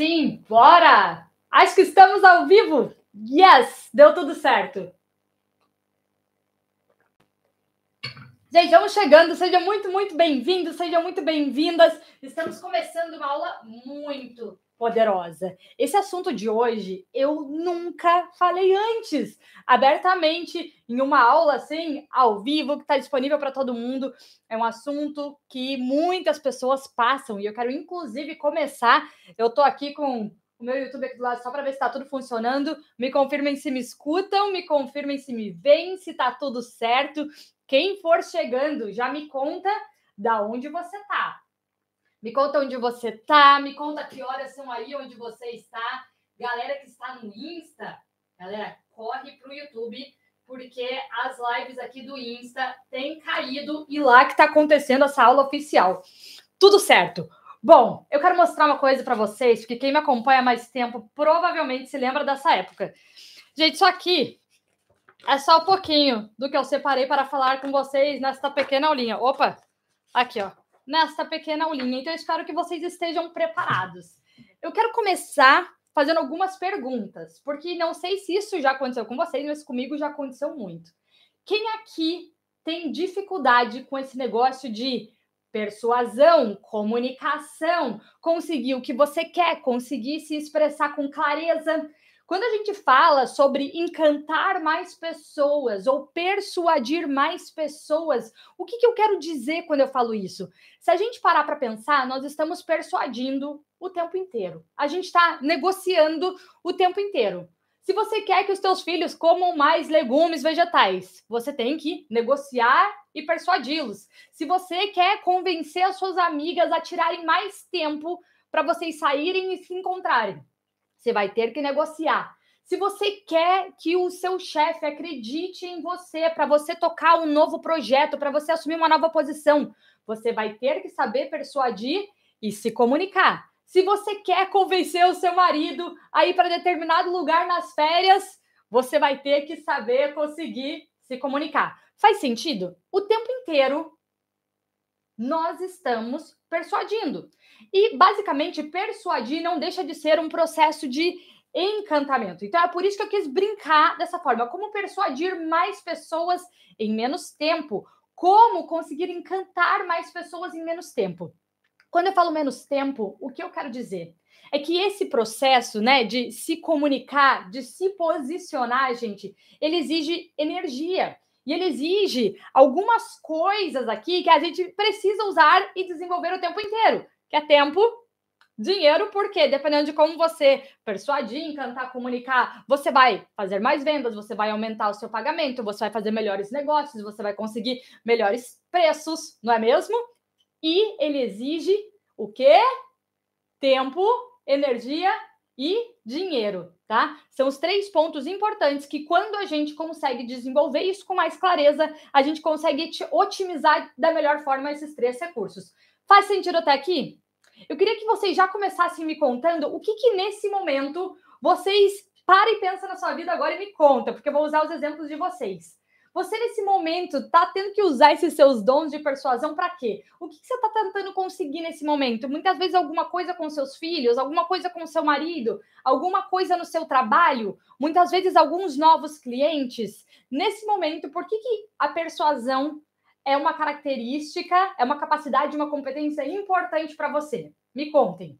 Sim, bora! Acho que estamos ao vivo. Yes, deu tudo certo. Gente, vamos chegando. Sejam muito, muito bem-vindos, sejam muito bem-vindas. Estamos começando uma aula muito poderosa. Esse assunto de hoje eu nunca falei antes, abertamente, em uma aula assim, ao vivo, que está disponível para todo mundo. É um assunto que muitas pessoas passam e eu quero, inclusive, começar. Eu estou aqui com o meu YouTube aqui do lado só para ver se está tudo funcionando. Me confirmem se me escutam, me confirmem se me veem, se está tudo certo. Quem for chegando, já me conta da onde você está me conta onde você tá, me conta que horas são aí onde você está. Galera que está no Insta, galera, corre pro YouTube, porque as lives aqui do Insta têm caído e lá que está acontecendo essa aula oficial. Tudo certo. Bom, eu quero mostrar uma coisa para vocês, porque quem me acompanha há mais tempo provavelmente se lembra dessa época. Gente, isso aqui é só um pouquinho do que eu separei para falar com vocês nesta pequena aulinha. Opa, aqui, ó nesta pequena aulinha. Então, eu espero que vocês estejam preparados. Eu quero começar fazendo algumas perguntas, porque não sei se isso já aconteceu com vocês, mas comigo já aconteceu muito. Quem aqui tem dificuldade com esse negócio de persuasão, comunicação, conseguir o que você quer, conseguir se expressar com clareza, quando a gente fala sobre encantar mais pessoas ou persuadir mais pessoas, o que, que eu quero dizer quando eu falo isso? Se a gente parar para pensar, nós estamos persuadindo o tempo inteiro. A gente está negociando o tempo inteiro. Se você quer que os teus filhos comam mais legumes vegetais, você tem que negociar e persuadi-los. Se você quer convencer as suas amigas a tirarem mais tempo para vocês saírem e se encontrarem, você vai ter que negociar. Se você quer que o seu chefe acredite em você para você tocar um novo projeto, para você assumir uma nova posição, você vai ter que saber persuadir e se comunicar. Se você quer convencer o seu marido a ir para determinado lugar nas férias, você vai ter que saber conseguir se comunicar. Faz sentido? O tempo inteiro nós estamos persuadindo. E, basicamente, persuadir não deixa de ser um processo de encantamento. Então, é por isso que eu quis brincar dessa forma. Como persuadir mais pessoas em menos tempo? Como conseguir encantar mais pessoas em menos tempo? Quando eu falo menos tempo, o que eu quero dizer? É que esse processo, né, de se comunicar, de se posicionar, gente, ele exige energia. E ele exige algumas coisas aqui que a gente precisa usar e desenvolver o tempo inteiro que é tempo, dinheiro, porque dependendo de como você persuadir, encantar, comunicar, você vai fazer mais vendas, você vai aumentar o seu pagamento, você vai fazer melhores negócios, você vai conseguir melhores preços, não é mesmo? E ele exige o quê? Tempo, energia e dinheiro, tá? São os três pontos importantes que quando a gente consegue desenvolver isso com mais clareza, a gente consegue otimizar da melhor forma esses três recursos. Faz sentido até aqui? Eu queria que vocês já começassem me contando o que, que nesse momento vocês para e pensa na sua vida agora e me conta, porque eu vou usar os exemplos de vocês. Você, nesse momento, está tendo que usar esses seus dons de persuasão para quê? O que, que você está tentando conseguir nesse momento? Muitas vezes, alguma coisa com seus filhos, alguma coisa com seu marido, alguma coisa no seu trabalho, muitas vezes, alguns novos clientes. Nesse momento, por que, que a persuasão é uma característica, é uma capacidade, uma competência importante para você? Me contem.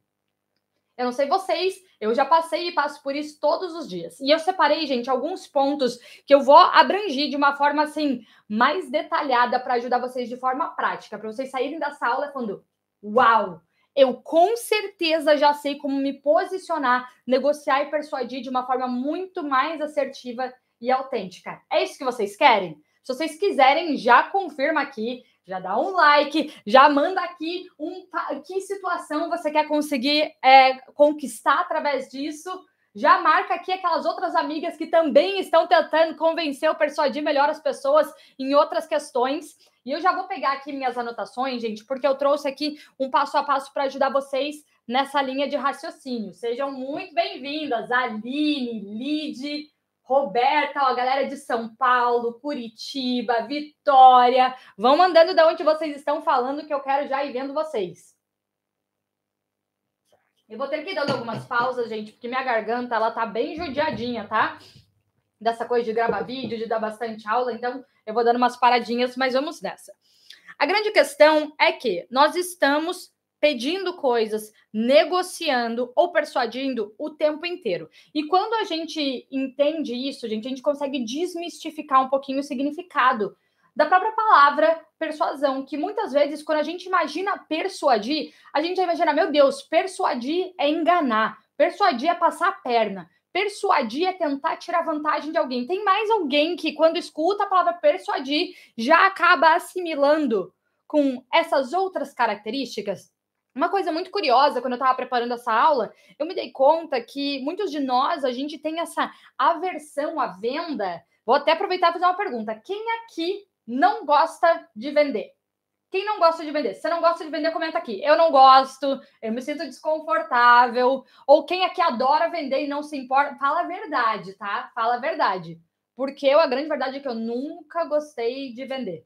Eu não sei vocês, eu já passei e passo por isso todos os dias. E eu separei, gente, alguns pontos que eu vou abranger de uma forma assim mais detalhada para ajudar vocês de forma prática, para vocês saírem dessa aula falando: "Uau, eu com certeza já sei como me posicionar, negociar e persuadir de uma forma muito mais assertiva e autêntica". É isso que vocês querem? Se vocês quiserem, já confirma aqui, já dá um like, já manda aqui um que situação você quer conseguir é, conquistar através disso. Já marca aqui aquelas outras amigas que também estão tentando convencer ou persuadir melhor as pessoas em outras questões. E eu já vou pegar aqui minhas anotações, gente, porque eu trouxe aqui um passo a passo para ajudar vocês nessa linha de raciocínio. Sejam muito bem-vindas, Aline, Lide, Roberta, ó, a galera de São Paulo, Curitiba, Vitória. Vão mandando de onde vocês estão falando que eu quero já ir vendo vocês. Eu vou ter que ir dando algumas pausas, gente, porque minha garganta ela tá bem judiadinha, tá? Dessa coisa de gravar vídeo, de dar bastante aula, então eu vou dando umas paradinhas, mas vamos nessa. A grande questão é que nós estamos pedindo coisas, negociando ou persuadindo o tempo inteiro. E quando a gente entende isso, gente, a gente consegue desmistificar um pouquinho o significado da própria palavra persuasão, que muitas vezes, quando a gente imagina persuadir, a gente imagina, meu Deus, persuadir é enganar, persuadir é passar a perna, persuadir é tentar tirar vantagem de alguém. Tem mais alguém que, quando escuta a palavra persuadir, já acaba assimilando com essas outras características? Uma coisa muito curiosa, quando eu estava preparando essa aula, eu me dei conta que muitos de nós, a gente tem essa aversão à venda. Vou até aproveitar e fazer uma pergunta. Quem aqui não gosta de vender? Quem não gosta de vender? Se você não gosta de vender, comenta aqui. Eu não gosto, eu me sinto desconfortável. Ou quem aqui adora vender e não se importa, fala a verdade, tá? Fala a verdade. Porque a grande verdade é que eu nunca gostei de vender.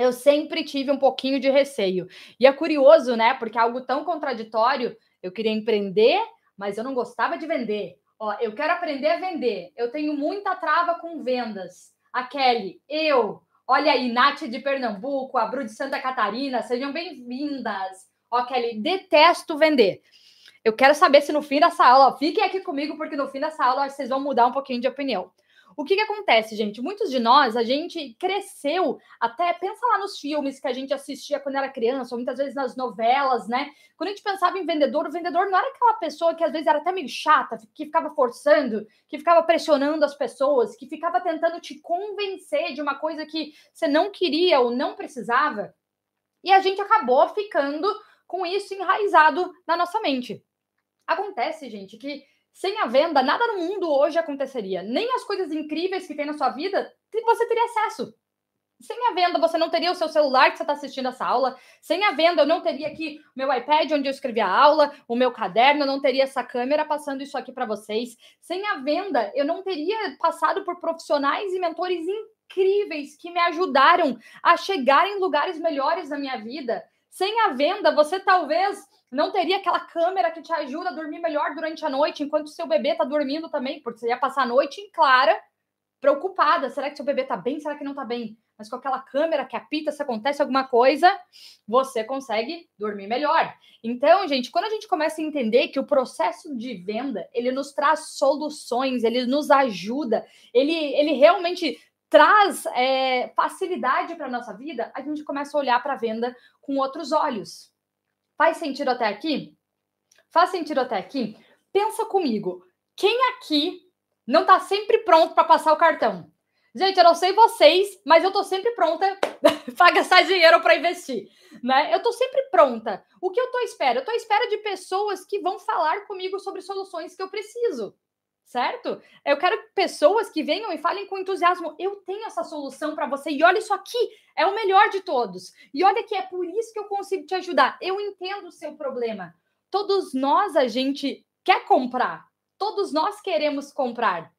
Eu sempre tive um pouquinho de receio. E é curioso, né? Porque é algo tão contraditório. Eu queria empreender, mas eu não gostava de vender. Ó, eu quero aprender a vender. Eu tenho muita trava com vendas. A Kelly, eu, Olha aí, Nath de Pernambuco, a Bru de Santa Catarina, sejam bem-vindas. Ó, Kelly, detesto vender. Eu quero saber se no fim dessa aula, fiquem aqui comigo, porque no fim dessa aula vocês vão mudar um pouquinho de opinião. O que, que acontece, gente? Muitos de nós, a gente cresceu até, pensa lá nos filmes que a gente assistia quando era criança, ou muitas vezes nas novelas, né? Quando a gente pensava em vendedor, o vendedor não era aquela pessoa que às vezes era até meio chata, que ficava forçando, que ficava pressionando as pessoas, que ficava tentando te convencer de uma coisa que você não queria ou não precisava. E a gente acabou ficando com isso enraizado na nossa mente. Acontece, gente, que sem a venda, nada no mundo hoje aconteceria. Nem as coisas incríveis que tem na sua vida você teria acesso. Sem a venda, você não teria o seu celular que você está assistindo essa aula. Sem a venda, eu não teria aqui o meu iPad onde eu escrevi a aula, o meu caderno, eu não teria essa câmera passando isso aqui para vocês. Sem a venda, eu não teria passado por profissionais e mentores incríveis que me ajudaram a chegar em lugares melhores na minha vida. Sem a venda, você talvez não teria aquela câmera que te ajuda a dormir melhor durante a noite, enquanto seu bebê está dormindo também, porque você ia passar a noite em clara, preocupada. Será que seu bebê está bem? Será que não está bem? Mas com aquela câmera que apita se acontece alguma coisa, você consegue dormir melhor. Então, gente, quando a gente começa a entender que o processo de venda, ele nos traz soluções, ele nos ajuda, ele, ele realmente traz é, facilidade para a nossa vida, a gente começa a olhar para a venda com outros olhos. Faz sentido até aqui? Faz sentido até aqui? Pensa comigo. Quem aqui não está sempre pronto para passar o cartão? Gente, eu não sei vocês, mas eu estou sempre pronta para gastar dinheiro para investir, né? Eu estou sempre pronta. O que eu estou à espera? Eu estou à espera de pessoas que vão falar comigo sobre soluções que eu preciso certo? Eu quero pessoas que venham e falem com entusiasmo. Eu tenho essa solução para você e olha isso aqui, é o melhor de todos. E olha que é por isso que eu consigo te ajudar. Eu entendo o seu problema. Todos nós a gente quer comprar. Todos nós queremos comprar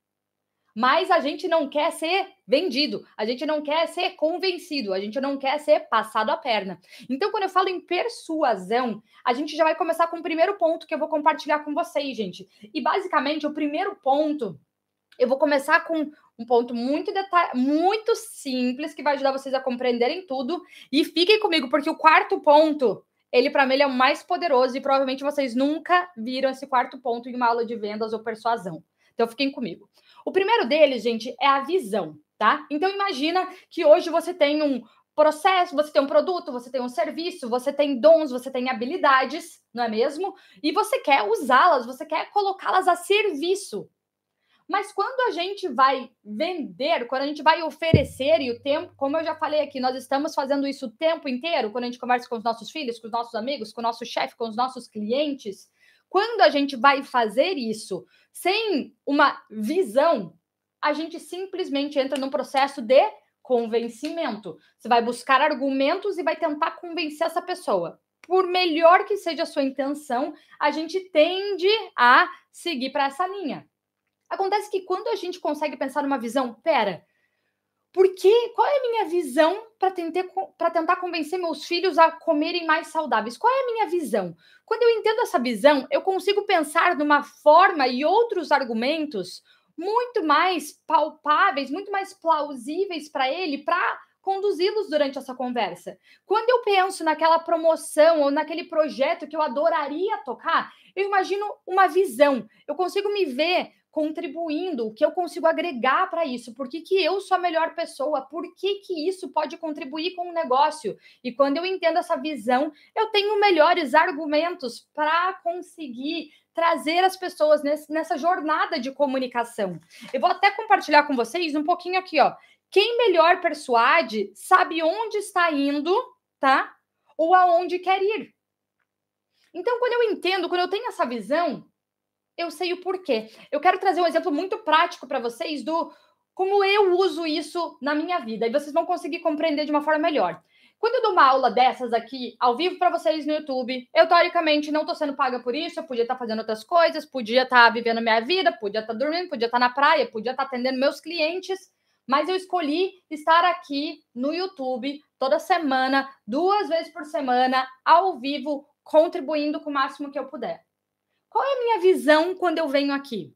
mas a gente não quer ser vendido, a gente não quer ser convencido, a gente não quer ser passado a perna. Então, quando eu falo em persuasão, a gente já vai começar com o primeiro ponto que eu vou compartilhar com vocês, gente. E basicamente, o primeiro ponto, eu vou começar com um ponto muito muito simples que vai ajudar vocês a compreenderem tudo. E fiquem comigo, porque o quarto ponto ele para mim ele é o mais poderoso e provavelmente vocês nunca viram esse quarto ponto em uma aula de vendas ou persuasão. Então fiquem comigo. O primeiro deles, gente, é a visão, tá? Então imagina que hoje você tem um processo, você tem um produto, você tem um serviço, você tem dons, você tem habilidades, não é mesmo? E você quer usá-las, você quer colocá-las a serviço. Mas quando a gente vai vender, quando a gente vai oferecer, e o tempo, como eu já falei aqui, nós estamos fazendo isso o tempo inteiro, quando a gente conversa com os nossos filhos, com os nossos amigos, com o nosso chefe, com os nossos clientes, quando a gente vai fazer isso sem uma visão, a gente simplesmente entra num processo de convencimento. Você vai buscar argumentos e vai tentar convencer essa pessoa. Por melhor que seja a sua intenção, a gente tende a seguir para essa linha. Acontece que quando a gente consegue pensar numa visão, pera, Porque qual é a minha visão para tentar, convencer meus filhos a comerem mais saudáveis? Qual é a minha visão? Quando eu entendo essa visão, eu consigo pensar numa forma e outros argumentos muito mais palpáveis, muito mais plausíveis para ele, para conduzi-los durante essa conversa. Quando eu penso naquela promoção ou naquele projeto que eu adoraria tocar, eu imagino uma visão. Eu consigo me ver contribuindo, o que eu consigo agregar para isso, por que, que eu sou a melhor pessoa, por que, que isso pode contribuir com o negócio. E quando eu entendo essa visão, eu tenho melhores argumentos para conseguir trazer as pessoas nesse, nessa jornada de comunicação. Eu vou até compartilhar com vocês um pouquinho aqui, ó. Quem melhor persuade sabe onde está indo, tá? Ou aonde quer ir. Então, quando eu entendo, quando eu tenho essa visão, eu sei o porquê. Eu quero trazer um exemplo muito prático para vocês do como eu uso isso na minha vida e vocês vão conseguir compreender de uma forma melhor. Quando eu dou uma aula dessas aqui, ao vivo para vocês no YouTube, eu teoricamente não estou sendo paga por isso, eu podia estar tá fazendo outras coisas, podia estar tá vivendo minha vida, podia estar tá dormindo, podia estar tá na praia, podia estar tá atendendo meus clientes, mas eu escolhi estar aqui no YouTube toda semana, duas vezes por semana, ao vivo, contribuindo com o máximo que eu puder. Qual é a minha visão quando eu venho aqui?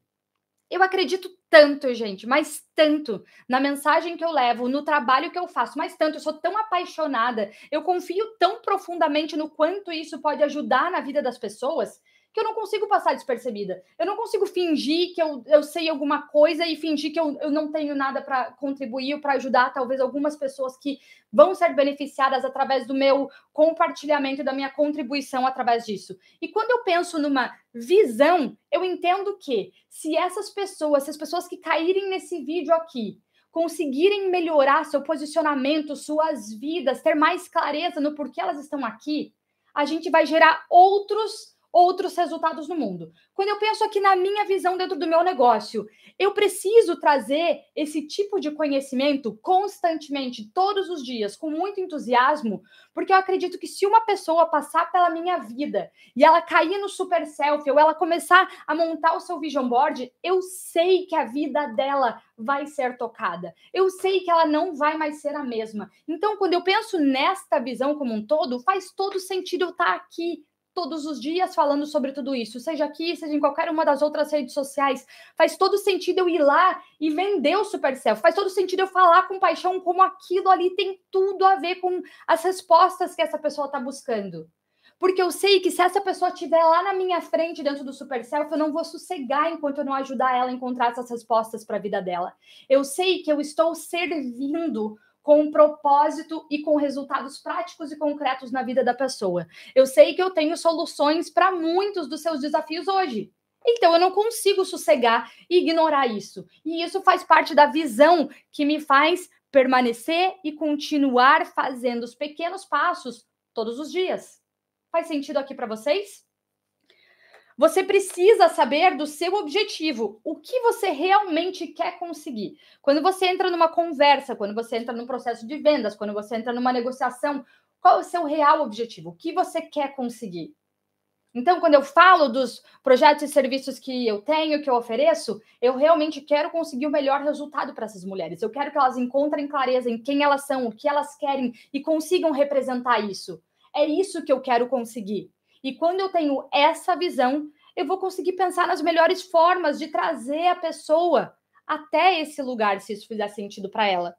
Eu acredito tanto, gente, mas tanto na mensagem que eu levo, no trabalho que eu faço, mas tanto, eu sou tão apaixonada, eu confio tão profundamente no quanto isso pode ajudar na vida das pessoas, que eu não consigo passar despercebida. Eu não consigo fingir que eu, eu sei alguma coisa e fingir que eu, eu não tenho nada para contribuir ou para ajudar, talvez, algumas pessoas que vão ser beneficiadas através do meu compartilhamento, da minha contribuição através disso. E quando eu penso numa visão, eu entendo que se essas pessoas, se as pessoas que caírem nesse vídeo aqui, conseguirem melhorar seu posicionamento, suas vidas, ter mais clareza no porquê elas estão aqui, a gente vai gerar outros outros resultados no mundo. Quando eu penso aqui na minha visão dentro do meu negócio, eu preciso trazer esse tipo de conhecimento constantemente, todos os dias, com muito entusiasmo, porque eu acredito que se uma pessoa passar pela minha vida e ela cair no super selfie ou ela começar a montar o seu vision board, eu sei que a vida dela vai ser tocada. Eu sei que ela não vai mais ser a mesma. Então, quando eu penso nesta visão como um todo, faz todo sentido eu estar aqui todos os dias falando sobre tudo isso, seja aqui, seja em qualquer uma das outras redes sociais. Faz todo sentido eu ir lá e vender o Supercell. Faz todo sentido eu falar com paixão como aquilo ali tem tudo a ver com as respostas que essa pessoa está buscando. Porque eu sei que se essa pessoa estiver lá na minha frente dentro do Super Self, eu não vou sossegar enquanto eu não ajudar ela a encontrar essas respostas para a vida dela. Eu sei que eu estou servindo com um propósito e com resultados práticos e concretos na vida da pessoa. Eu sei que eu tenho soluções para muitos dos seus desafios hoje. Então eu não consigo sossegar e ignorar isso. E isso faz parte da visão que me faz permanecer e continuar fazendo os pequenos passos todos os dias. Faz sentido aqui para vocês? Você precisa saber do seu objetivo, o que você realmente quer conseguir. Quando você entra numa conversa, quando você entra num processo de vendas, quando você entra numa negociação, qual é o seu real objetivo? O que você quer conseguir? Então, quando eu falo dos projetos e serviços que eu tenho, que eu ofereço, eu realmente quero conseguir o melhor resultado para essas mulheres. Eu quero que elas encontrem clareza em quem elas são, o que elas querem e consigam representar isso. É isso que eu quero conseguir. E quando eu tenho essa visão, eu vou conseguir pensar nas melhores formas de trazer a pessoa até esse lugar, se isso fizer sentido para ela.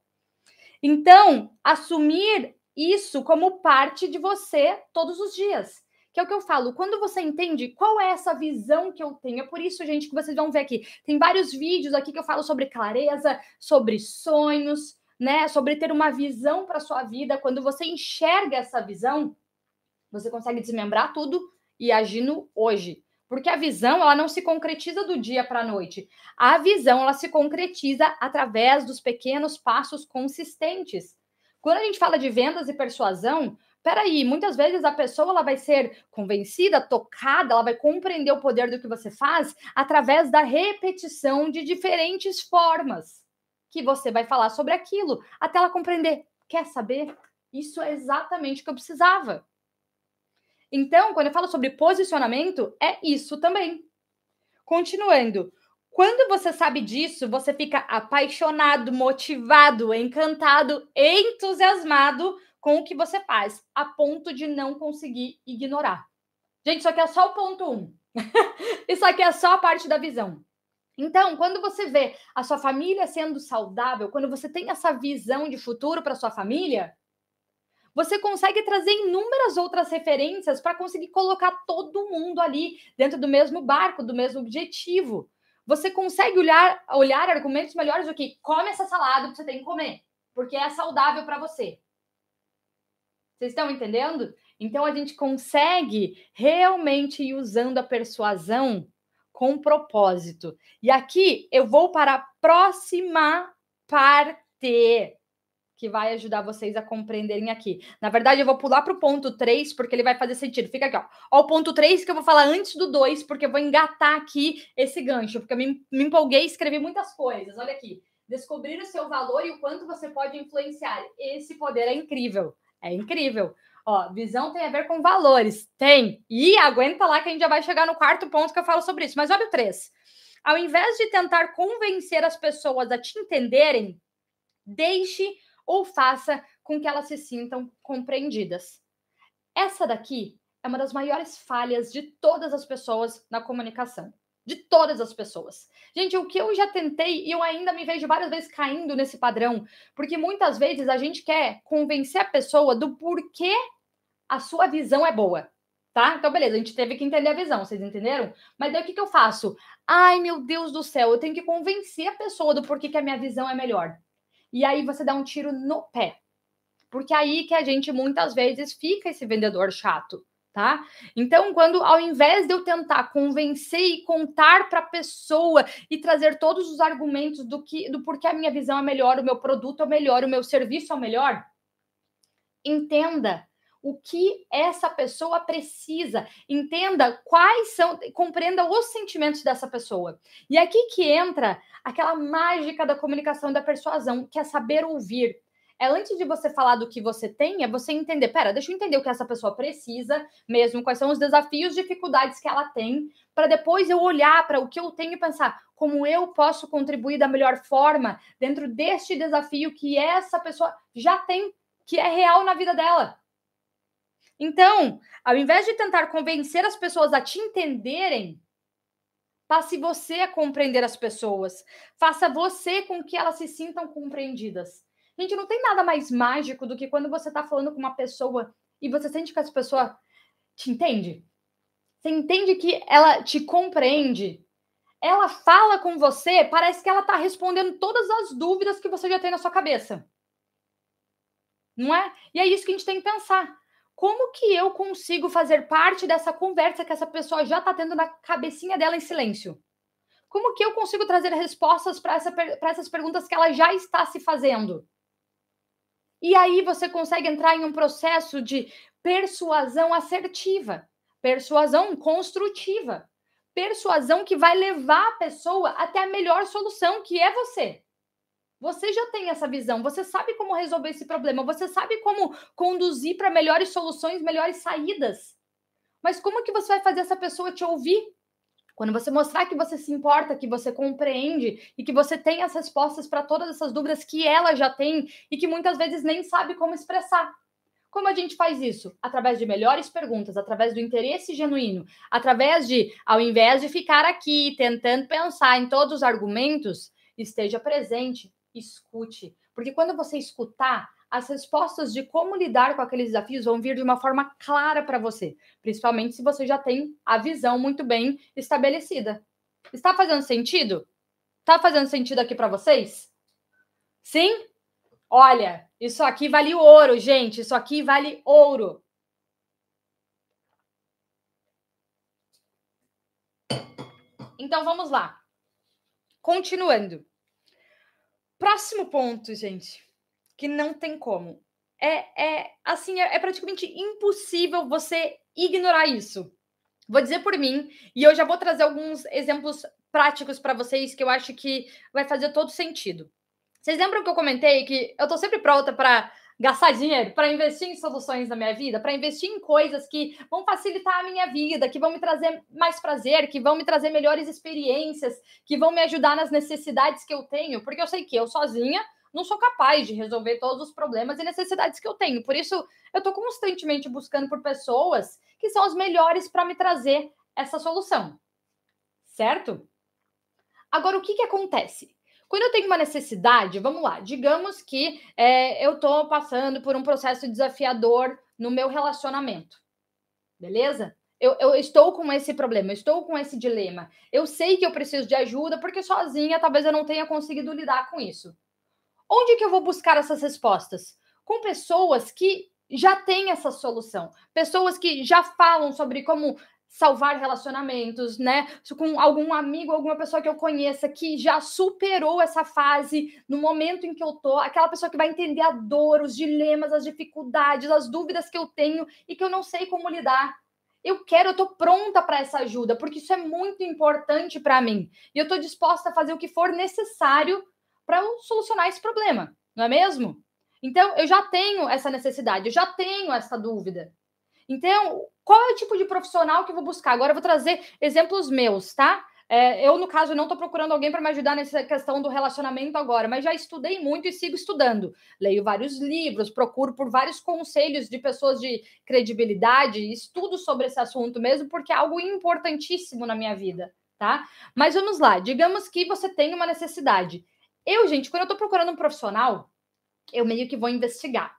Então, assumir isso como parte de você todos os dias. Que é o que eu falo, quando você entende qual é essa visão que eu tenho, é por isso, gente, que vocês vão ver aqui. Tem vários vídeos aqui que eu falo sobre clareza, sobre sonhos, né? Sobre ter uma visão para sua vida. Quando você enxerga essa visão, você consegue desmembrar tudo e agir no hoje. Porque a visão, ela não se concretiza do dia para a noite. A visão, ela se concretiza através dos pequenos passos consistentes. Quando a gente fala de vendas e persuasão, peraí, muitas vezes a pessoa ela vai ser convencida, tocada, ela vai compreender o poder do que você faz através da repetição de diferentes formas que você vai falar sobre aquilo, até ela compreender. Quer saber? Isso é exatamente o que eu precisava. Então, quando eu falo sobre posicionamento, é isso também. Continuando, Quando você sabe disso, você fica apaixonado, motivado, encantado, entusiasmado com o que você faz, a ponto de não conseguir ignorar. Gente, isso aqui é só o ponto um. isso aqui é só a parte da visão. Então, quando você vê a sua família sendo saudável, quando você tem essa visão de futuro para sua família, você consegue trazer inúmeras outras referências para conseguir colocar todo mundo ali dentro do mesmo barco, do mesmo objetivo. Você consegue olhar, olhar argumentos melhores do que come essa salada que você tem que comer, porque é saudável para você. Vocês estão entendendo? Então a gente consegue realmente ir usando a persuasão com propósito. E aqui eu vou para a próxima parte que vai ajudar vocês a compreenderem aqui. Na verdade, eu vou pular para o ponto 3, porque ele vai fazer sentido. Fica aqui, ó. Ó, o ponto 3 que eu vou falar antes do 2, porque eu vou engatar aqui esse gancho, porque eu me, me empolguei e escrevi muitas coisas. Olha aqui. Descobrir o seu valor e o quanto você pode influenciar. Esse poder é incrível. É incrível. Ó, visão tem a ver com valores. Tem. E aguenta lá que a gente já vai chegar no quarto ponto que eu falo sobre isso. Mas olha o três. Ao invés de tentar convencer as pessoas a te entenderem, deixe ou faça com que elas se sintam compreendidas. Essa daqui é uma das maiores falhas de todas as pessoas na comunicação. De todas as pessoas. Gente, o que eu já tentei e eu ainda me vejo várias vezes caindo nesse padrão, porque muitas vezes a gente quer convencer a pessoa do porquê a sua visão é boa, tá? Então, beleza, a gente teve que entender a visão, vocês entenderam? Mas daí o que, que eu faço? Ai, meu Deus do céu, eu tenho que convencer a pessoa do porquê que a minha visão é melhor. E aí você dá um tiro no pé. Porque aí que a gente muitas vezes fica esse vendedor chato, tá? Então, quando ao invés de eu tentar convencer e contar para a pessoa e trazer todos os argumentos do que do porquê a minha visão é melhor, o meu produto é melhor, o meu serviço é melhor, entenda o que essa pessoa precisa, entenda quais são, compreenda os sentimentos dessa pessoa. E aqui que entra aquela mágica da comunicação da persuasão, que é saber ouvir. É antes de você falar do que você tem, é você entender, pera, deixa eu entender o que essa pessoa precisa, mesmo quais são os desafios, dificuldades que ela tem, para depois eu olhar para o que eu tenho e pensar como eu posso contribuir da melhor forma dentro deste desafio que essa pessoa já tem, que é real na vida dela. Então, ao invés de tentar convencer as pessoas a te entenderem, passe você a compreender as pessoas. Faça você com que elas se sintam compreendidas. Gente, não tem nada mais mágico do que quando você está falando com uma pessoa e você sente que essa pessoa te entende. Você entende que ela te compreende. Ela fala com você, parece que ela está respondendo todas as dúvidas que você já tem na sua cabeça. Não é? E é isso que a gente tem que pensar como que eu consigo fazer parte dessa conversa que essa pessoa já está tendo na cabecinha dela em silêncio? Como que eu consigo trazer respostas para essa, essas perguntas que ela já está se fazendo? E aí você consegue entrar em um processo de persuasão assertiva, persuasão construtiva, persuasão que vai levar a pessoa até a melhor solução, que é você. Você já tem essa visão, você sabe como resolver esse problema, você sabe como conduzir para melhores soluções, melhores saídas. Mas como que você vai fazer essa pessoa te ouvir? Quando você mostrar que você se importa, que você compreende e que você tem as respostas para todas essas dúvidas que ela já tem e que muitas vezes nem sabe como expressar. Como a gente faz isso? Através de melhores perguntas, através do interesse genuíno, através de, ao invés de ficar aqui tentando pensar em todos os argumentos, esteja presente, escute. Porque quando você escutar, as respostas de como lidar com aqueles desafios vão vir de uma forma clara para você, principalmente se você já tem a visão muito bem estabelecida. Está fazendo sentido? Está fazendo sentido aqui para vocês? Sim? Olha, isso aqui vale ouro, gente. Isso aqui vale ouro. Então vamos lá. Continuando. Próximo ponto, gente, que não tem como. É, é assim, é, é praticamente impossível você ignorar isso. Vou dizer por mim, e eu já vou trazer alguns exemplos práticos para vocês que eu acho que vai fazer todo sentido. Vocês lembram que eu comentei que eu tô sempre pronta para gastar dinheiro para investir em soluções na minha vida, para investir em coisas que vão facilitar a minha vida, que vão me trazer mais prazer, que vão me trazer melhores experiências, que vão me ajudar nas necessidades que eu tenho, porque eu sei que eu sozinha não sou capaz de resolver todos os problemas e necessidades que eu tenho. Por isso, eu estou constantemente buscando por pessoas que são as melhores para me trazer essa solução. Certo? Agora, o que, que acontece? Quando eu tenho uma necessidade, vamos lá, digamos que é, eu estou passando por um processo desafiador no meu relacionamento, beleza? Eu, eu, estou com esse problema, eu estou com esse dilema. Eu sei que eu preciso de ajuda, porque sozinha talvez eu não tenha conseguido lidar com isso. Onde que eu vou buscar essas respostas? Com pessoas que já têm essa solução, pessoas que já falam sobre como salvar relacionamentos, né? Com algum amigo, alguma pessoa que eu conheça que já superou essa fase no momento em que eu tô, aquela pessoa que vai entender a dor, os dilemas, as dificuldades, as dúvidas que eu tenho e que eu não sei como lidar. Eu quero, eu tô pronta para essa ajuda, porque isso é muito importante para mim. E eu tô disposta a fazer o que for necessário para solucionar esse problema, não é mesmo? Então, eu já tenho essa necessidade, eu já tenho essa dúvida. Então, qual é o tipo de profissional que eu vou buscar? Agora eu vou trazer exemplos meus, tá? É, eu, no caso, não estou procurando alguém para me ajudar nessa questão do relacionamento agora, mas já estudei muito e sigo estudando. Leio vários livros, procuro por vários conselhos de pessoas de credibilidade, estudo sobre esse assunto mesmo, porque é algo importantíssimo na minha vida, tá? Mas vamos lá, digamos que você tem uma necessidade. Eu, gente, quando eu estou procurando um profissional, eu meio que vou investigar.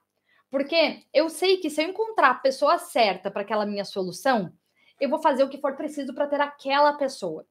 Porque eu sei que se eu encontrar a pessoa certa para aquela minha solução, eu vou fazer o que for preciso para ter aquela pessoa.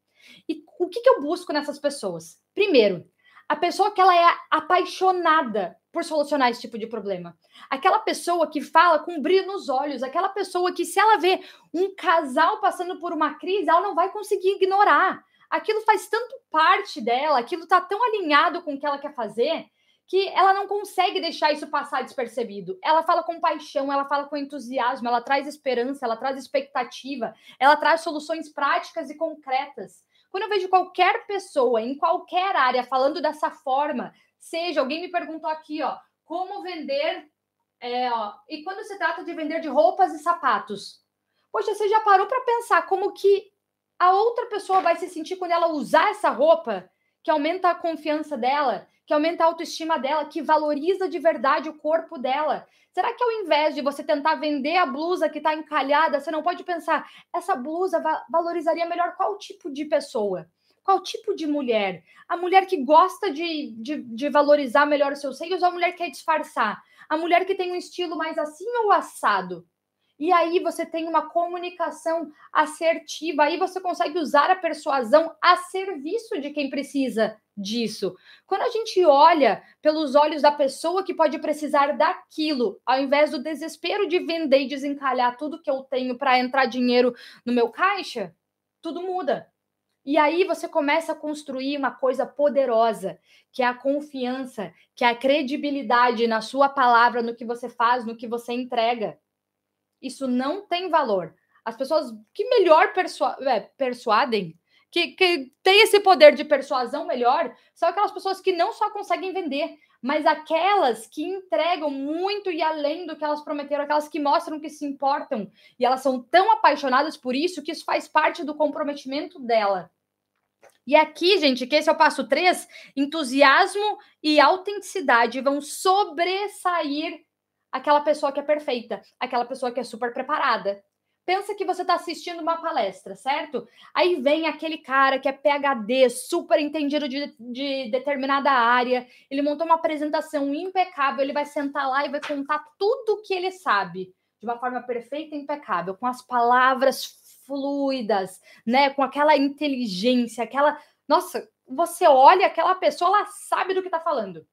E o que, que eu busco nessas pessoas? Primeiro, a pessoa que ela é apaixonada por solucionar esse tipo de problema. Aquela pessoa que fala com brilho nos olhos, aquela pessoa que, se ela vê um casal passando por uma crise, ela não vai conseguir ignorar. Aquilo faz tanto parte dela, aquilo está tão alinhado com o que ela quer fazer, que ela não consegue deixar isso passar despercebido. Ela fala com paixão, ela fala com entusiasmo, ela traz esperança, ela traz expectativa, ela traz soluções práticas e concretas. Quando eu vejo qualquer pessoa em qualquer área falando dessa forma, seja alguém me perguntou aqui, ó, como vender, é, ó, e quando se trata de vender de roupas e sapatos, poxa, você já parou para pensar como que a outra pessoa vai se sentir quando ela usar essa roupa, que aumenta a confiança dela, que aumenta a autoestima dela, que valoriza de verdade o corpo dela? Será que ao invés de você tentar vender a blusa que está encalhada, você não pode pensar, essa blusa valorizaria melhor qual tipo de pessoa? Qual tipo de mulher? A mulher que gosta de, de, de valorizar melhor os seus seios ou a mulher que quer disfarçar? A mulher que tem um estilo mais assim ou assado? E aí você tem uma comunicação assertiva, aí você consegue usar a persuasão a serviço de quem precisa disso. Quando a gente olha pelos olhos da pessoa que pode precisar daquilo, ao invés do desespero de vender e desencalhar tudo que eu tenho para entrar dinheiro no meu caixa, tudo muda. E aí você começa a construir uma coisa poderosa, que é a confiança, que é a credibilidade na sua palavra, no que você faz, no que você entrega. Isso não tem valor. As pessoas que melhor persua é, persuadem que, que tem esse poder de persuasão melhor são aquelas pessoas que não só conseguem vender, mas aquelas que entregam muito e além do que elas prometeram, aquelas que mostram que se importam e elas são tão apaixonadas por isso que isso faz parte do comprometimento dela. E aqui, gente, que esse é o passo 3, entusiasmo e autenticidade vão sobressair aquela pessoa que é perfeita, aquela pessoa que é super preparada, Pensa que você está assistindo uma palestra, certo? Aí vem aquele cara que é PhD, super entendido de, de determinada área, ele montou uma apresentação impecável, ele vai sentar lá e vai contar tudo o que ele sabe, de uma forma perfeita e impecável, com as palavras fluidas, né? Com aquela inteligência, aquela. Nossa, você olha aquela pessoa, ela sabe do que está falando,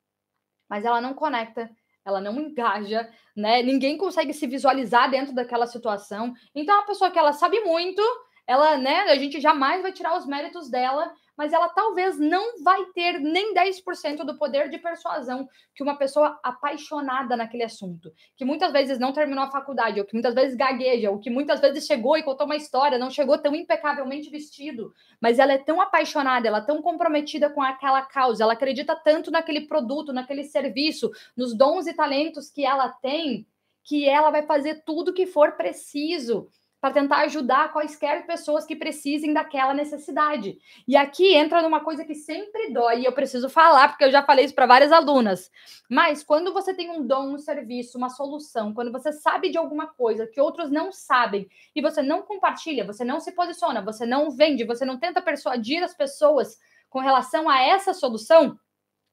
mas ela não conecta ela não engaja, né? Ninguém consegue se visualizar dentro daquela situação. Então, a pessoa que ela sabe muito, ela, né? A gente jamais vai tirar os méritos dela, mas ela talvez não vai ter nem 10% do poder de persuasão que uma pessoa apaixonada naquele assunto, que muitas vezes não terminou a faculdade, ou que muitas vezes gagueja, ou que muitas vezes chegou e contou uma história, não chegou tão impecavelmente vestido, mas ela é tão apaixonada, ela é tão comprometida com aquela causa, ela acredita tanto naquele produto, naquele serviço, nos dons e talentos que ela tem, que ela vai fazer tudo que for preciso para tentar ajudar quaisquer pessoas que precisem daquela necessidade. E aqui entra numa coisa que sempre dói, e eu preciso falar, porque eu já falei isso para várias alunas. Mas quando você tem um dom, um serviço, uma solução, quando você sabe de alguma coisa que outros não sabem, e você não compartilha, você não se posiciona, você não vende, você não tenta persuadir as pessoas com relação a essa solução,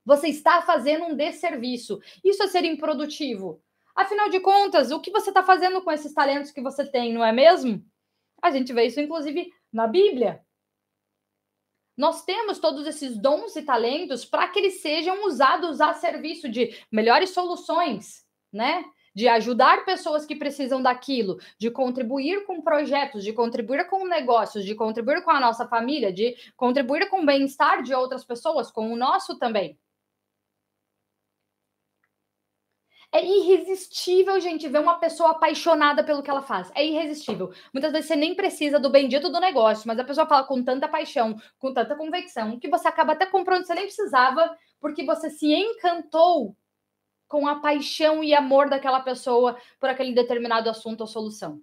você está fazendo um desserviço. Isso é ser improdutivo. Afinal de contas, o que você está fazendo com esses talentos que você tem, não é mesmo? A gente vê isso, inclusive, na Bíblia. Nós temos todos esses dons e talentos para que eles sejam usados a serviço de melhores soluções, né? De ajudar pessoas que precisam daquilo, de contribuir com projetos, de contribuir com negócios, de contribuir com a nossa família, de contribuir com o bem-estar de outras pessoas, com o nosso também. É irresistível, gente, ver uma pessoa apaixonada pelo que ela faz. É irresistível. Muitas vezes você nem precisa do bendito do negócio, mas a pessoa fala com tanta paixão, com tanta convicção, que você acaba até comprando, você nem precisava, porque você se encantou com a paixão e amor daquela pessoa por aquele determinado assunto ou solução.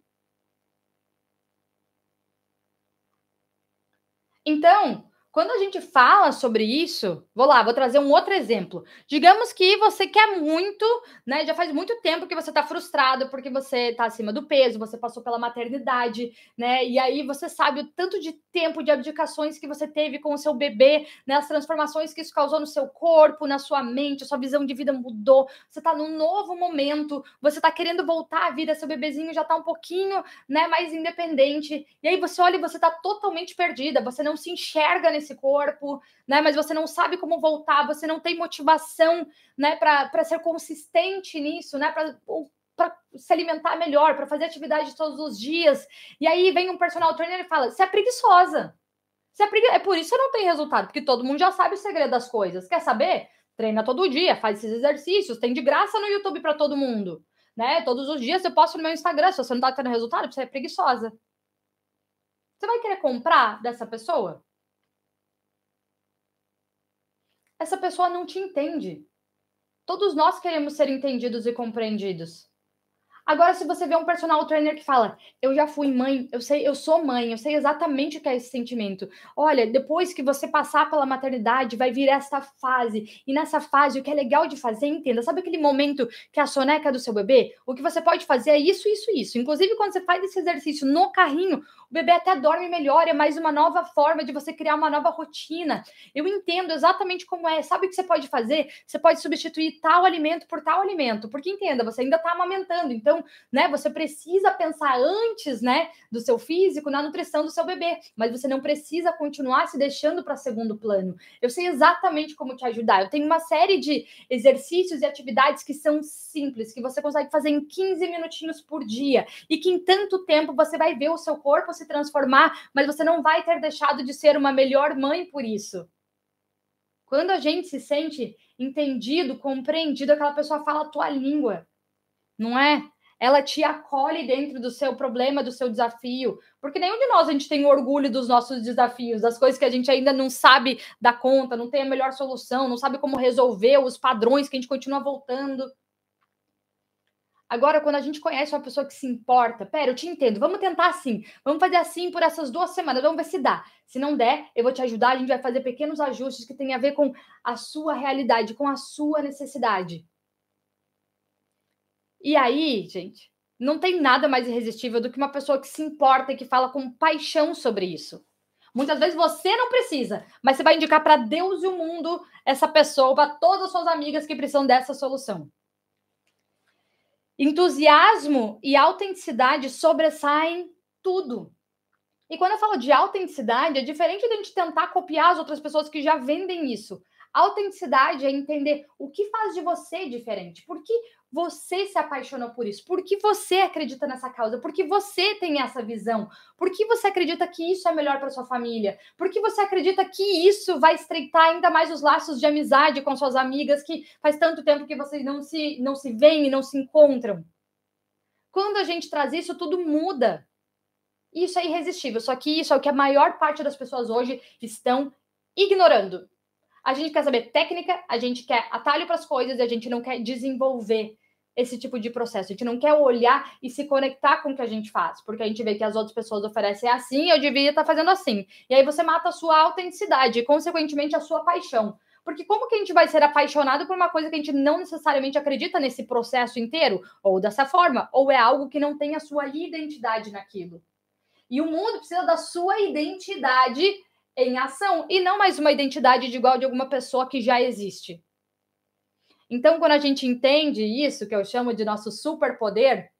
Então, quando a gente fala sobre isso, vou lá, vou trazer um outro exemplo. Digamos que você quer muito, né? Já faz muito tempo que você está frustrado porque você está acima do peso, você passou pela maternidade, né? E aí você sabe o tanto de tempo de abdicações que você teve com o seu bebê, né? As transformações que isso causou no seu corpo, na sua mente, a sua visão de vida mudou. Você está num novo momento, você está querendo voltar à vida, seu bebezinho já está um pouquinho, né, mais independente. E aí você olha e você está totalmente perdida, você não se enxerga nesse corpo, né? Mas você não sabe como voltar, você não tem motivação, né, para ser consistente nisso, né? Para se alimentar melhor, para fazer atividade todos os dias. E aí vem um personal trainer e fala: você é preguiçosa. Você é, pregui... é por isso que não tem resultado, porque todo mundo já sabe o segredo das coisas. Quer saber? Treina todo dia, faz esses exercícios, tem de graça no YouTube para todo mundo. Né? Todos os dias eu posto no meu Instagram. Se você não está tendo resultado, você é preguiçosa. Você vai querer comprar dessa pessoa? Essa pessoa não te entende. Todos nós queremos ser entendidos e compreendidos. Agora, se você vê um personal trainer que fala, eu já fui mãe, eu sei, eu sou mãe, eu sei exatamente o que é esse sentimento. Olha, depois que você passar pela maternidade, vai vir essa fase. E nessa fase, o que é legal de fazer, entenda, sabe aquele momento que é a soneca do seu bebê? O que você pode fazer é isso, isso, isso. Inclusive, quando você faz esse exercício no carrinho, o bebê até dorme melhor, é mais uma nova forma de você criar uma nova rotina. Eu entendo exatamente como é. Sabe o que você pode fazer? Você pode substituir tal alimento por tal alimento, porque entenda, você ainda está amamentando, então, né, você precisa pensar antes, né, do seu físico na nutrição do seu bebê, mas você não precisa continuar se deixando para segundo plano. Eu sei exatamente como te ajudar. Eu tenho uma série de exercícios e atividades que são simples, que você consegue fazer em 15 minutinhos por dia e que em tanto tempo você vai ver o seu corpo se transformar, mas você não vai ter deixado de ser uma melhor mãe por isso. Quando a gente se sente entendido, compreendido, aquela pessoa fala a tua língua, não é? Ela te acolhe dentro do seu problema, do seu desafio, porque nenhum de nós a gente tem orgulho dos nossos desafios, das coisas que a gente ainda não sabe dar conta, não tem a melhor solução, não sabe como resolver os padrões que a gente continua voltando. Agora, quando a gente conhece uma pessoa que se importa, pera, eu te entendo, vamos tentar assim, vamos fazer assim por essas duas semanas, vamos ver se dá. Se não der, eu vou te ajudar, a gente vai fazer pequenos ajustes que tem a ver com a sua realidade, com a sua necessidade. E aí, gente, não tem nada mais irresistível do que uma pessoa que se importa e que fala com paixão sobre isso. Muitas vezes você não precisa, mas você vai indicar para Deus e o mundo essa pessoa, para todas as suas amigas que precisam dessa solução. Entusiasmo e autenticidade sobressaem tudo. E quando eu falo de autenticidade, é diferente de a gente tentar copiar as outras pessoas que já vendem isso. Autenticidade é entender o que faz de você diferente. Por que você se apaixonou por isso? Por que você acredita nessa causa? Por que você tem essa visão? Por que você acredita que isso é melhor para sua família? Por que você acredita que isso vai estreitar ainda mais os laços de amizade com suas amigas que faz tanto tempo que vocês não se não se veem e não se encontram? Quando a gente traz isso, tudo muda. Isso é irresistível. Só que isso é o que a maior parte das pessoas hoje estão ignorando. A gente quer saber técnica, a gente quer atalho para as coisas a gente não quer desenvolver esse tipo de processo. A gente não quer olhar e se conectar com o que a gente faz, porque a gente vê que as outras pessoas oferecem assim, eu devia estar fazendo assim. E aí você mata a sua autenticidade e, consequentemente, a sua paixão. Porque como que a gente vai ser apaixonado por uma coisa que a gente não necessariamente acredita nesse processo inteiro, ou dessa forma, ou é algo que não tem a sua identidade naquilo? E o mundo precisa da sua identidade em ação e não mais uma identidade de igual de alguma pessoa que já existe. Então, quando a gente entende isso, que eu chamo de nosso superpoder,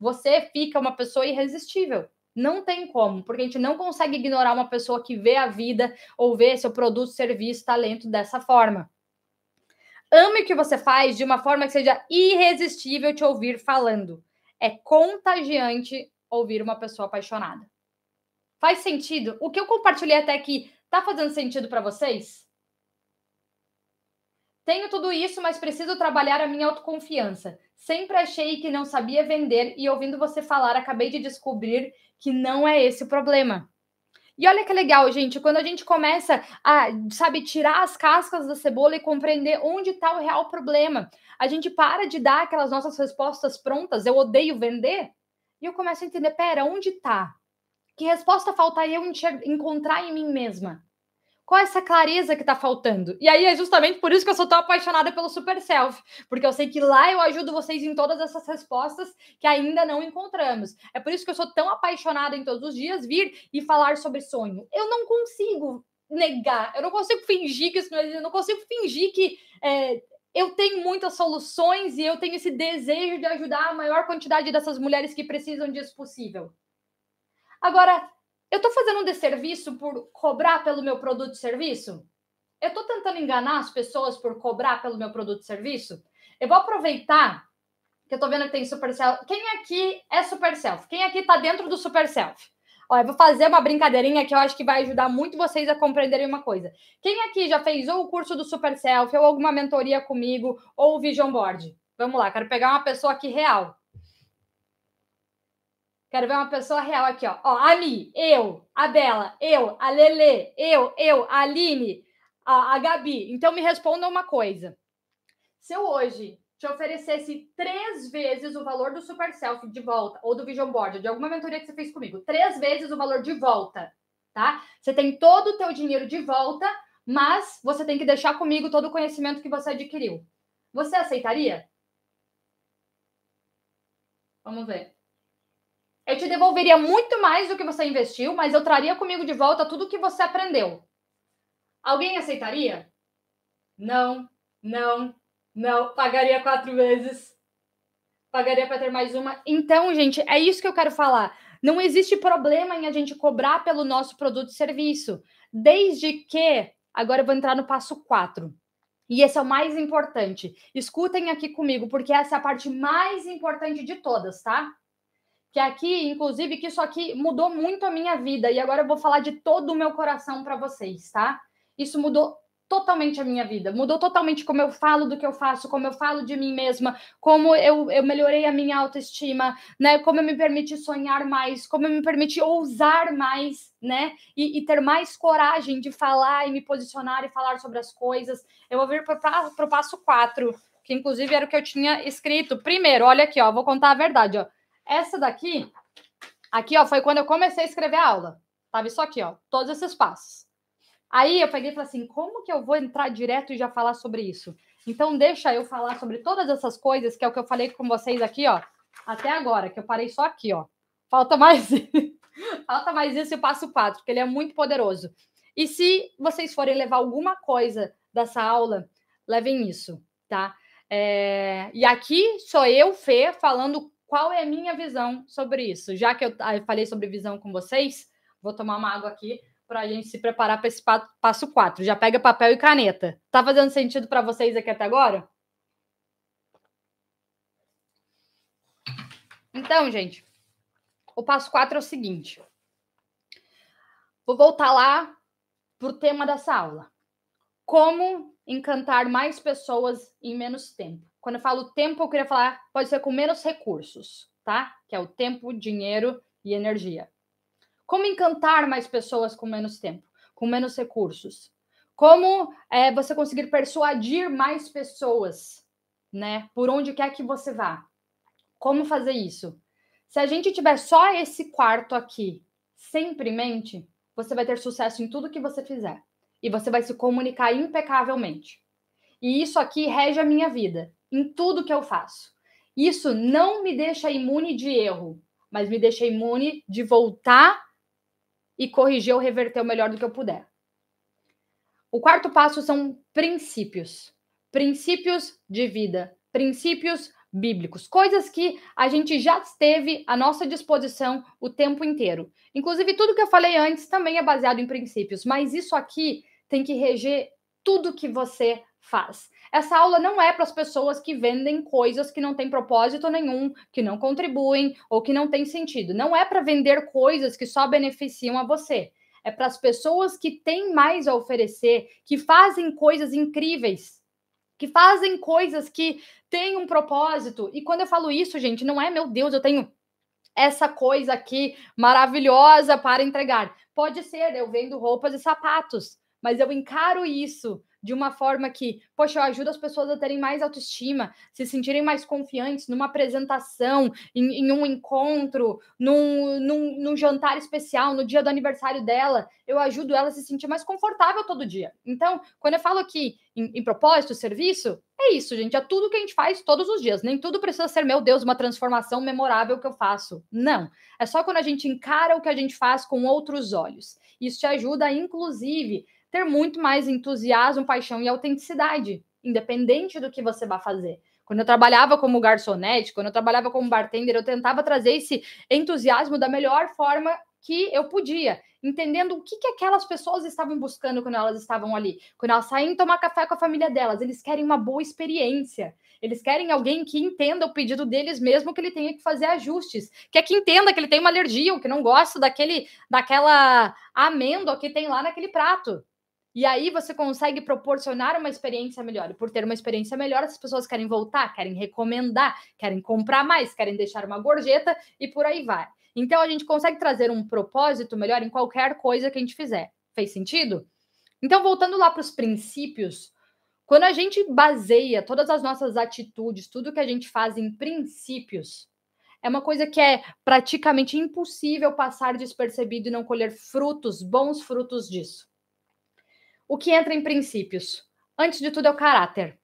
você fica uma pessoa irresistível. Não tem como, porque a gente não consegue ignorar uma pessoa que vê a vida ou vê seu produto, serviço, talento dessa forma. Ame o que você faz de uma forma que seja irresistível te ouvir falando. É contagiante ouvir uma pessoa apaixonada. Faz sentido? O que eu compartilhei até aqui tá fazendo sentido para vocês? Tenho tudo isso, mas preciso trabalhar a minha autoconfiança. Sempre achei que não sabia vender e ouvindo você falar, acabei de descobrir que não é esse o problema. E olha que legal, gente, quando a gente começa a, sabe, tirar as cascas da cebola e compreender onde está o real problema, a gente para de dar aquelas nossas respostas prontas, eu odeio vender, e eu começo a entender, pera, onde está? Que resposta faltaria eu encontrar em mim mesma? Qual é essa clareza que está faltando? E aí é justamente por isso que eu sou tão apaixonada pelo Super Self, porque eu sei que lá eu ajudo vocês em todas essas respostas que ainda não encontramos. É por isso que eu sou tão apaixonada em todos os dias vir e falar sobre sonho. Eu não consigo negar, eu não consigo fingir que isso não existe, eu não consigo fingir que é, eu tenho muitas soluções e eu tenho esse desejo de ajudar a maior quantidade dessas mulheres que precisam disso possível. Agora, eu estou fazendo um desserviço por cobrar pelo meu produto e serviço? Eu estou tentando enganar as pessoas por cobrar pelo meu produto e serviço? Eu vou aproveitar que eu estou vendo que tem Super Self. Quem aqui é Super Self? Quem aqui está dentro do Super Self? Olha, eu vou fazer uma brincadeirinha que eu acho que vai ajudar muito vocês a compreenderem uma coisa. Quem aqui já fez ou o curso do Super Self, ou alguma mentoria comigo, ou o Vision Board? Vamos lá, quero pegar uma pessoa aqui real. Quero ver uma pessoa real aqui, ó. Ó, a Mi, eu, a Bela, eu, a Lele, eu, eu, a Aline, a, a Gabi. Então me responda uma coisa. Se eu hoje te oferecesse três vezes o valor do Super Self de volta, ou do Vision Board, de alguma mentoria que você fez comigo, três vezes o valor de volta, tá? Você tem todo o teu dinheiro de volta, mas você tem que deixar comigo todo o conhecimento que você adquiriu. Você aceitaria? Vamos ver. Eu te devolveria muito mais do que você investiu, mas eu traria comigo de volta tudo o que você aprendeu. Alguém aceitaria? Não, não, não. Pagaria quatro vezes. Pagaria para ter mais uma. Então, gente, é isso que eu quero falar. Não existe problema em a gente cobrar pelo nosso produto e serviço, desde que. Agora eu vou entrar no passo 4. E esse é o mais importante. Escutem aqui comigo, porque essa é a parte mais importante de todas, tá? Que aqui, inclusive, que isso aqui mudou muito a minha vida e agora eu vou falar de todo o meu coração para vocês, tá? Isso mudou totalmente a minha vida, mudou totalmente como eu falo do que eu faço, como eu falo de mim mesma, como eu, eu melhorei a minha autoestima, né? Como eu me permiti sonhar mais, como eu me permiti ousar mais, né? E, e ter mais coragem de falar e me posicionar e falar sobre as coisas. Eu vou vir para o passo 4, que inclusive era o que eu tinha escrito. Primeiro, olha aqui, ó, vou contar a verdade, ó. Essa daqui, aqui, ó, foi quando eu comecei a escrever a aula. Tava isso aqui, ó, todos esses passos. Aí eu peguei e falei assim: como que eu vou entrar direto e já falar sobre isso? Então, deixa eu falar sobre todas essas coisas, que é o que eu falei com vocês aqui, ó, até agora, que eu parei só aqui, ó. Falta mais. Falta mais isso e passo quatro, porque ele é muito poderoso. E se vocês forem levar alguma coisa dessa aula, levem isso, tá? É... E aqui sou eu, Fê, falando qual é a minha visão sobre isso? Já que eu, falei sobre visão com vocês, vou tomar uma água aqui para a gente se preparar para esse passo 4. Já pega papel e caneta. Tá fazendo sentido para vocês aqui até agora? Então, gente, o passo 4 é o seguinte. Vou voltar lá para o tema dessa aula. Como encantar mais pessoas em menos tempo. Quando eu falo tempo, eu queria falar, pode ser com menos recursos, tá? Que é o tempo, dinheiro e energia. Como encantar mais pessoas com menos tempo, com menos recursos? Como é, você conseguir persuadir mais pessoas, né? Por onde quer que você vá. Como fazer isso? Se a gente tiver só esse quarto aqui sempre em mente, você vai ter sucesso em tudo que você fizer. E você vai se comunicar impecavelmente. E isso aqui rege a minha vida, em tudo que eu faço. Isso não me deixa imune de erro, mas me deixa imune de voltar e corrigir ou reverter o melhor do que eu puder. O quarto passo são princípios. Princípios de vida, princípios bíblicos, coisas que a gente já teve à nossa disposição o tempo inteiro. Inclusive, tudo que eu falei antes também é baseado em princípios, mas isso aqui tem que reger tudo que você faz. Essa aula não é para as pessoas que vendem coisas que não têm propósito nenhum, que não contribuem ou que não têm sentido. Não é para vender coisas que só beneficiam a você. É para as pessoas que têm mais a oferecer, que fazem coisas incríveis, que fazem coisas que têm um propósito. E quando eu falo isso, gente, não é meu Deus, eu tenho essa coisa aqui maravilhosa para entregar. Pode ser, eu vendo roupas e sapatos, mas eu encaro isso de uma forma que, poxa, eu ajudo as pessoas a terem mais autoestima, se sentirem mais confiantes numa apresentação, em, em um encontro, num, num, num, jantar especial, no dia do aniversário dela. Eu ajudo ela a se sentir mais confortável todo dia. Então, quando eu falo aqui em, em propósito, serviço, é isso, gente. É tudo que a gente faz todos os dias. Nem tudo precisa ser, meu Deus, uma transformação memorável que eu faço. Não. É só quando a gente encara o que a gente faz com outros olhos. Isso te ajuda, inclusive, ter muito mais entusiasmo, paixão e autenticidade, independente do que você vai fazer. Quando eu trabalhava como garçonete, quando eu trabalhava como bartender, eu tentava trazer esse entusiasmo da melhor forma que eu podia, entendendo o que, que aquelas pessoas estavam buscando quando elas estavam ali. Quando elas saem tomar café com a família delas, eles querem uma boa experiência. Eles querem alguém que entenda o pedido deles, mesmo que ele tenha que fazer ajustes. Que é que entenda que ele tem uma alergia, ou que não gosta daquele, daquela amêndoa que tem lá naquele prato. E aí você consegue proporcionar uma experiência melhor. E por ter uma experiência melhor, as pessoas querem voltar, querem recomendar, querem comprar mais, querem deixar uma gorjeta e por aí vai. Então a gente consegue trazer um propósito melhor em qualquer coisa que a gente fizer. Fez sentido? Então, voltando lá para os princípios, quando a gente baseia todas as nossas atitudes, tudo que a gente faz em princípios, é uma coisa que é praticamente impossível passar despercebido e não colher frutos, bons frutos disso. O que entra em princípios? Antes de tudo é o caráter.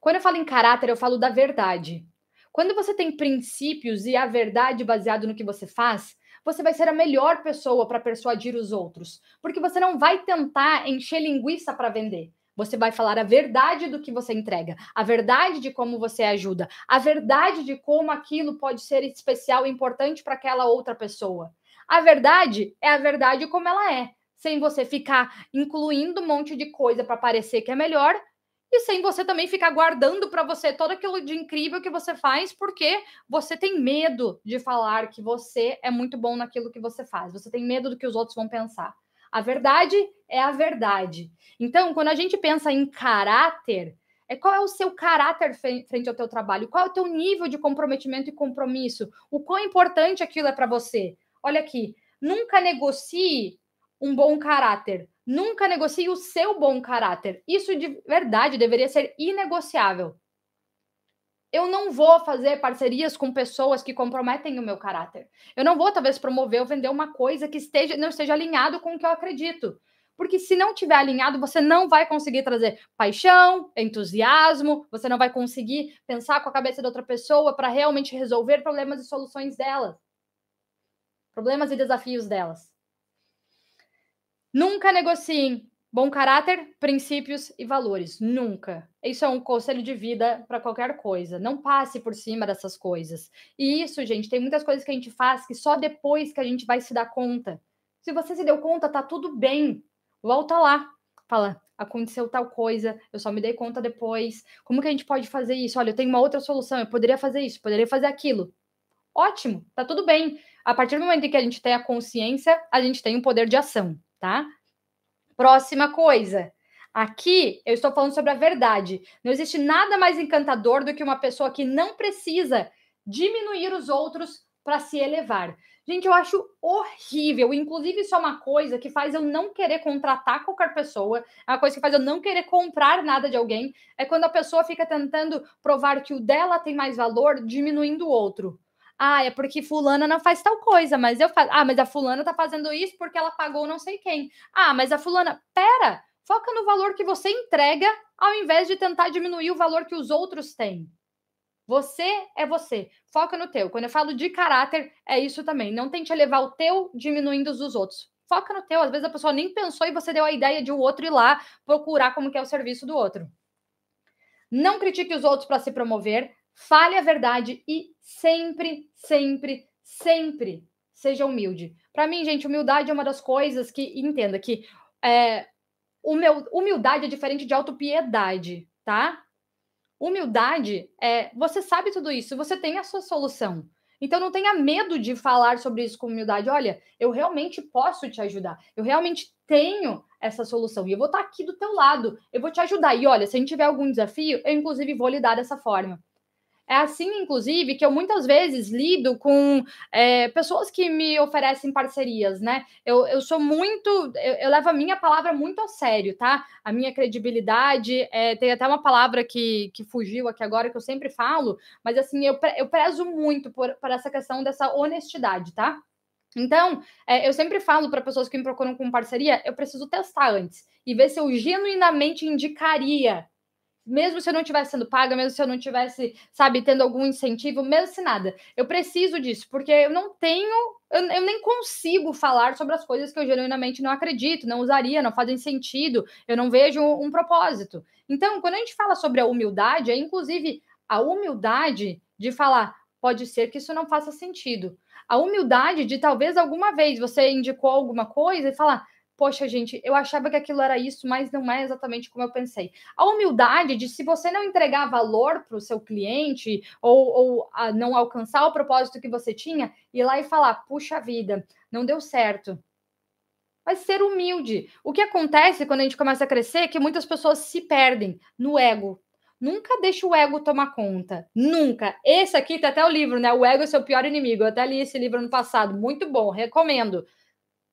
Quando eu falo em caráter, eu falo da verdade. Quando você tem princípios e a verdade baseado no que você faz, você vai ser a melhor pessoa para persuadir os outros, porque você não vai tentar encher linguiça para vender. Você vai falar a verdade do que você entrega, a verdade de como você ajuda, a verdade de como aquilo pode ser especial e importante para aquela outra pessoa. A verdade é a verdade como ela é sem você ficar incluindo um monte de coisa para parecer que é melhor e sem você também ficar guardando para você todo aquilo de incrível que você faz, porque você tem medo de falar que você é muito bom naquilo que você faz. Você tem medo do que os outros vão pensar. A verdade é a verdade. Então, quando a gente pensa em caráter, é qual é o seu caráter frente ao teu trabalho? Qual é o teu nível de comprometimento e compromisso? O quão importante aquilo é para você? Olha aqui, nunca negocie um bom caráter. Nunca negocie o seu bom caráter. Isso de verdade deveria ser inegociável. Eu não vou fazer parcerias com pessoas que comprometem o meu caráter. Eu não vou, talvez, promover ou vender uma coisa que esteja, não esteja alinhado com o que eu acredito. Porque se não tiver alinhado, você não vai conseguir trazer paixão, entusiasmo, você não vai conseguir pensar com a cabeça da outra pessoa para realmente resolver problemas e soluções delas. Problemas e desafios delas. Nunca negociem bom caráter, princípios e valores. Nunca. Isso é um conselho de vida para qualquer coisa. Não passe por cima dessas coisas. E isso, gente, tem muitas coisas que a gente faz que só depois que a gente vai se dar conta Se você se deu conta, tá tudo bem. Volta lá. Fala, aconteceu tal coisa, eu só me dei conta depois. Como que a gente pode fazer isso? Olha, eu tenho uma outra solução, eu poderia fazer isso, poderia fazer aquilo. Ótimo, tá tudo bem. A partir do momento em que a gente tem a consciência, a gente tem o um poder de ação, tá? Próxima coisa. Aqui eu estou falando sobre a verdade. Não existe nada mais encantador do que uma pessoa que não precisa diminuir os outros para se elevar. Gente, eu acho horrível. Inclusive, isso é uma coisa que faz eu não querer contratar qualquer pessoa, é uma coisa que faz eu não querer comprar nada de alguém. É quando a pessoa fica tentando provar que o dela tem mais valor, diminuindo o outro. Ah, é porque fulana não faz tal coisa, mas eu faço. Ah, mas a fulana tá fazendo isso porque ela pagou não sei quem. Ah, mas a fulana, pera, foca no valor que você entrega ao invés de tentar diminuir o valor que os outros têm. Você é você. Foca no teu. Quando eu falo de caráter, é isso também. Não tente elevar o teu diminuindo os dos outros. Foca no teu. Às vezes a pessoa nem pensou e você deu a ideia de o outro ir lá procurar como que é o serviço do outro. Não critique os outros para se promover. Fale a verdade e sempre, sempre, sempre seja humilde. Para mim, gente, humildade é uma das coisas que entenda que é, humildade é diferente de autopiedade, tá? Humildade é você sabe tudo isso, você tem a sua solução. Então não tenha medo de falar sobre isso com humildade. Olha, eu realmente posso te ajudar. Eu realmente tenho essa solução e eu vou estar aqui do teu lado. Eu vou te ajudar. E olha, se a gente tiver algum desafio, eu inclusive vou lidar dessa forma. É assim, inclusive, que eu muitas vezes lido com é, pessoas que me oferecem parcerias, né? Eu, eu sou muito. Eu, eu, levo a minha palavra muito a sério, tá? A minha credibilidade. É, tem até uma palavra que, que fugiu aqui agora, que eu sempre falo, mas assim, eu, eu prezo muito por, por essa questão dessa honestidade, tá? Então, é, eu sempre falo para pessoas que me procuram com parceria, eu preciso testar antes e ver se eu genuinamente indicaria mesmo se eu não estivesse sendo paga, mesmo se eu não tivesse, sabe, tendo algum incentivo, mesmo se nada. Eu preciso disso, porque eu não tenho, eu, eu, nem consigo falar sobre as coisas que eu genuinamente não acredito, não usaria, não fazem sentido, eu não vejo um, um propósito. Então, quando a gente fala sobre a humildade, é inclusive a humildade de falar, pode ser que isso não faça sentido. A humildade de talvez alguma vez você indicou alguma coisa e falar, poxa, gente, eu achava que aquilo era isso, mas não é exatamente como eu pensei. A humildade de se você não entregar valor para o seu cliente ou, ou não alcançar o propósito que você tinha, ir lá e falar, puxa vida, não deu certo. Mas ser humilde. O que acontece quando a gente começa a crescer é que muitas pessoas se perdem no ego. Nunca deixe o ego tomar conta. Nunca. Esse aqui tem até o livro, né? O ego é seu pior inimigo. Eu até li esse livro no passado. Muito bom, recomendo.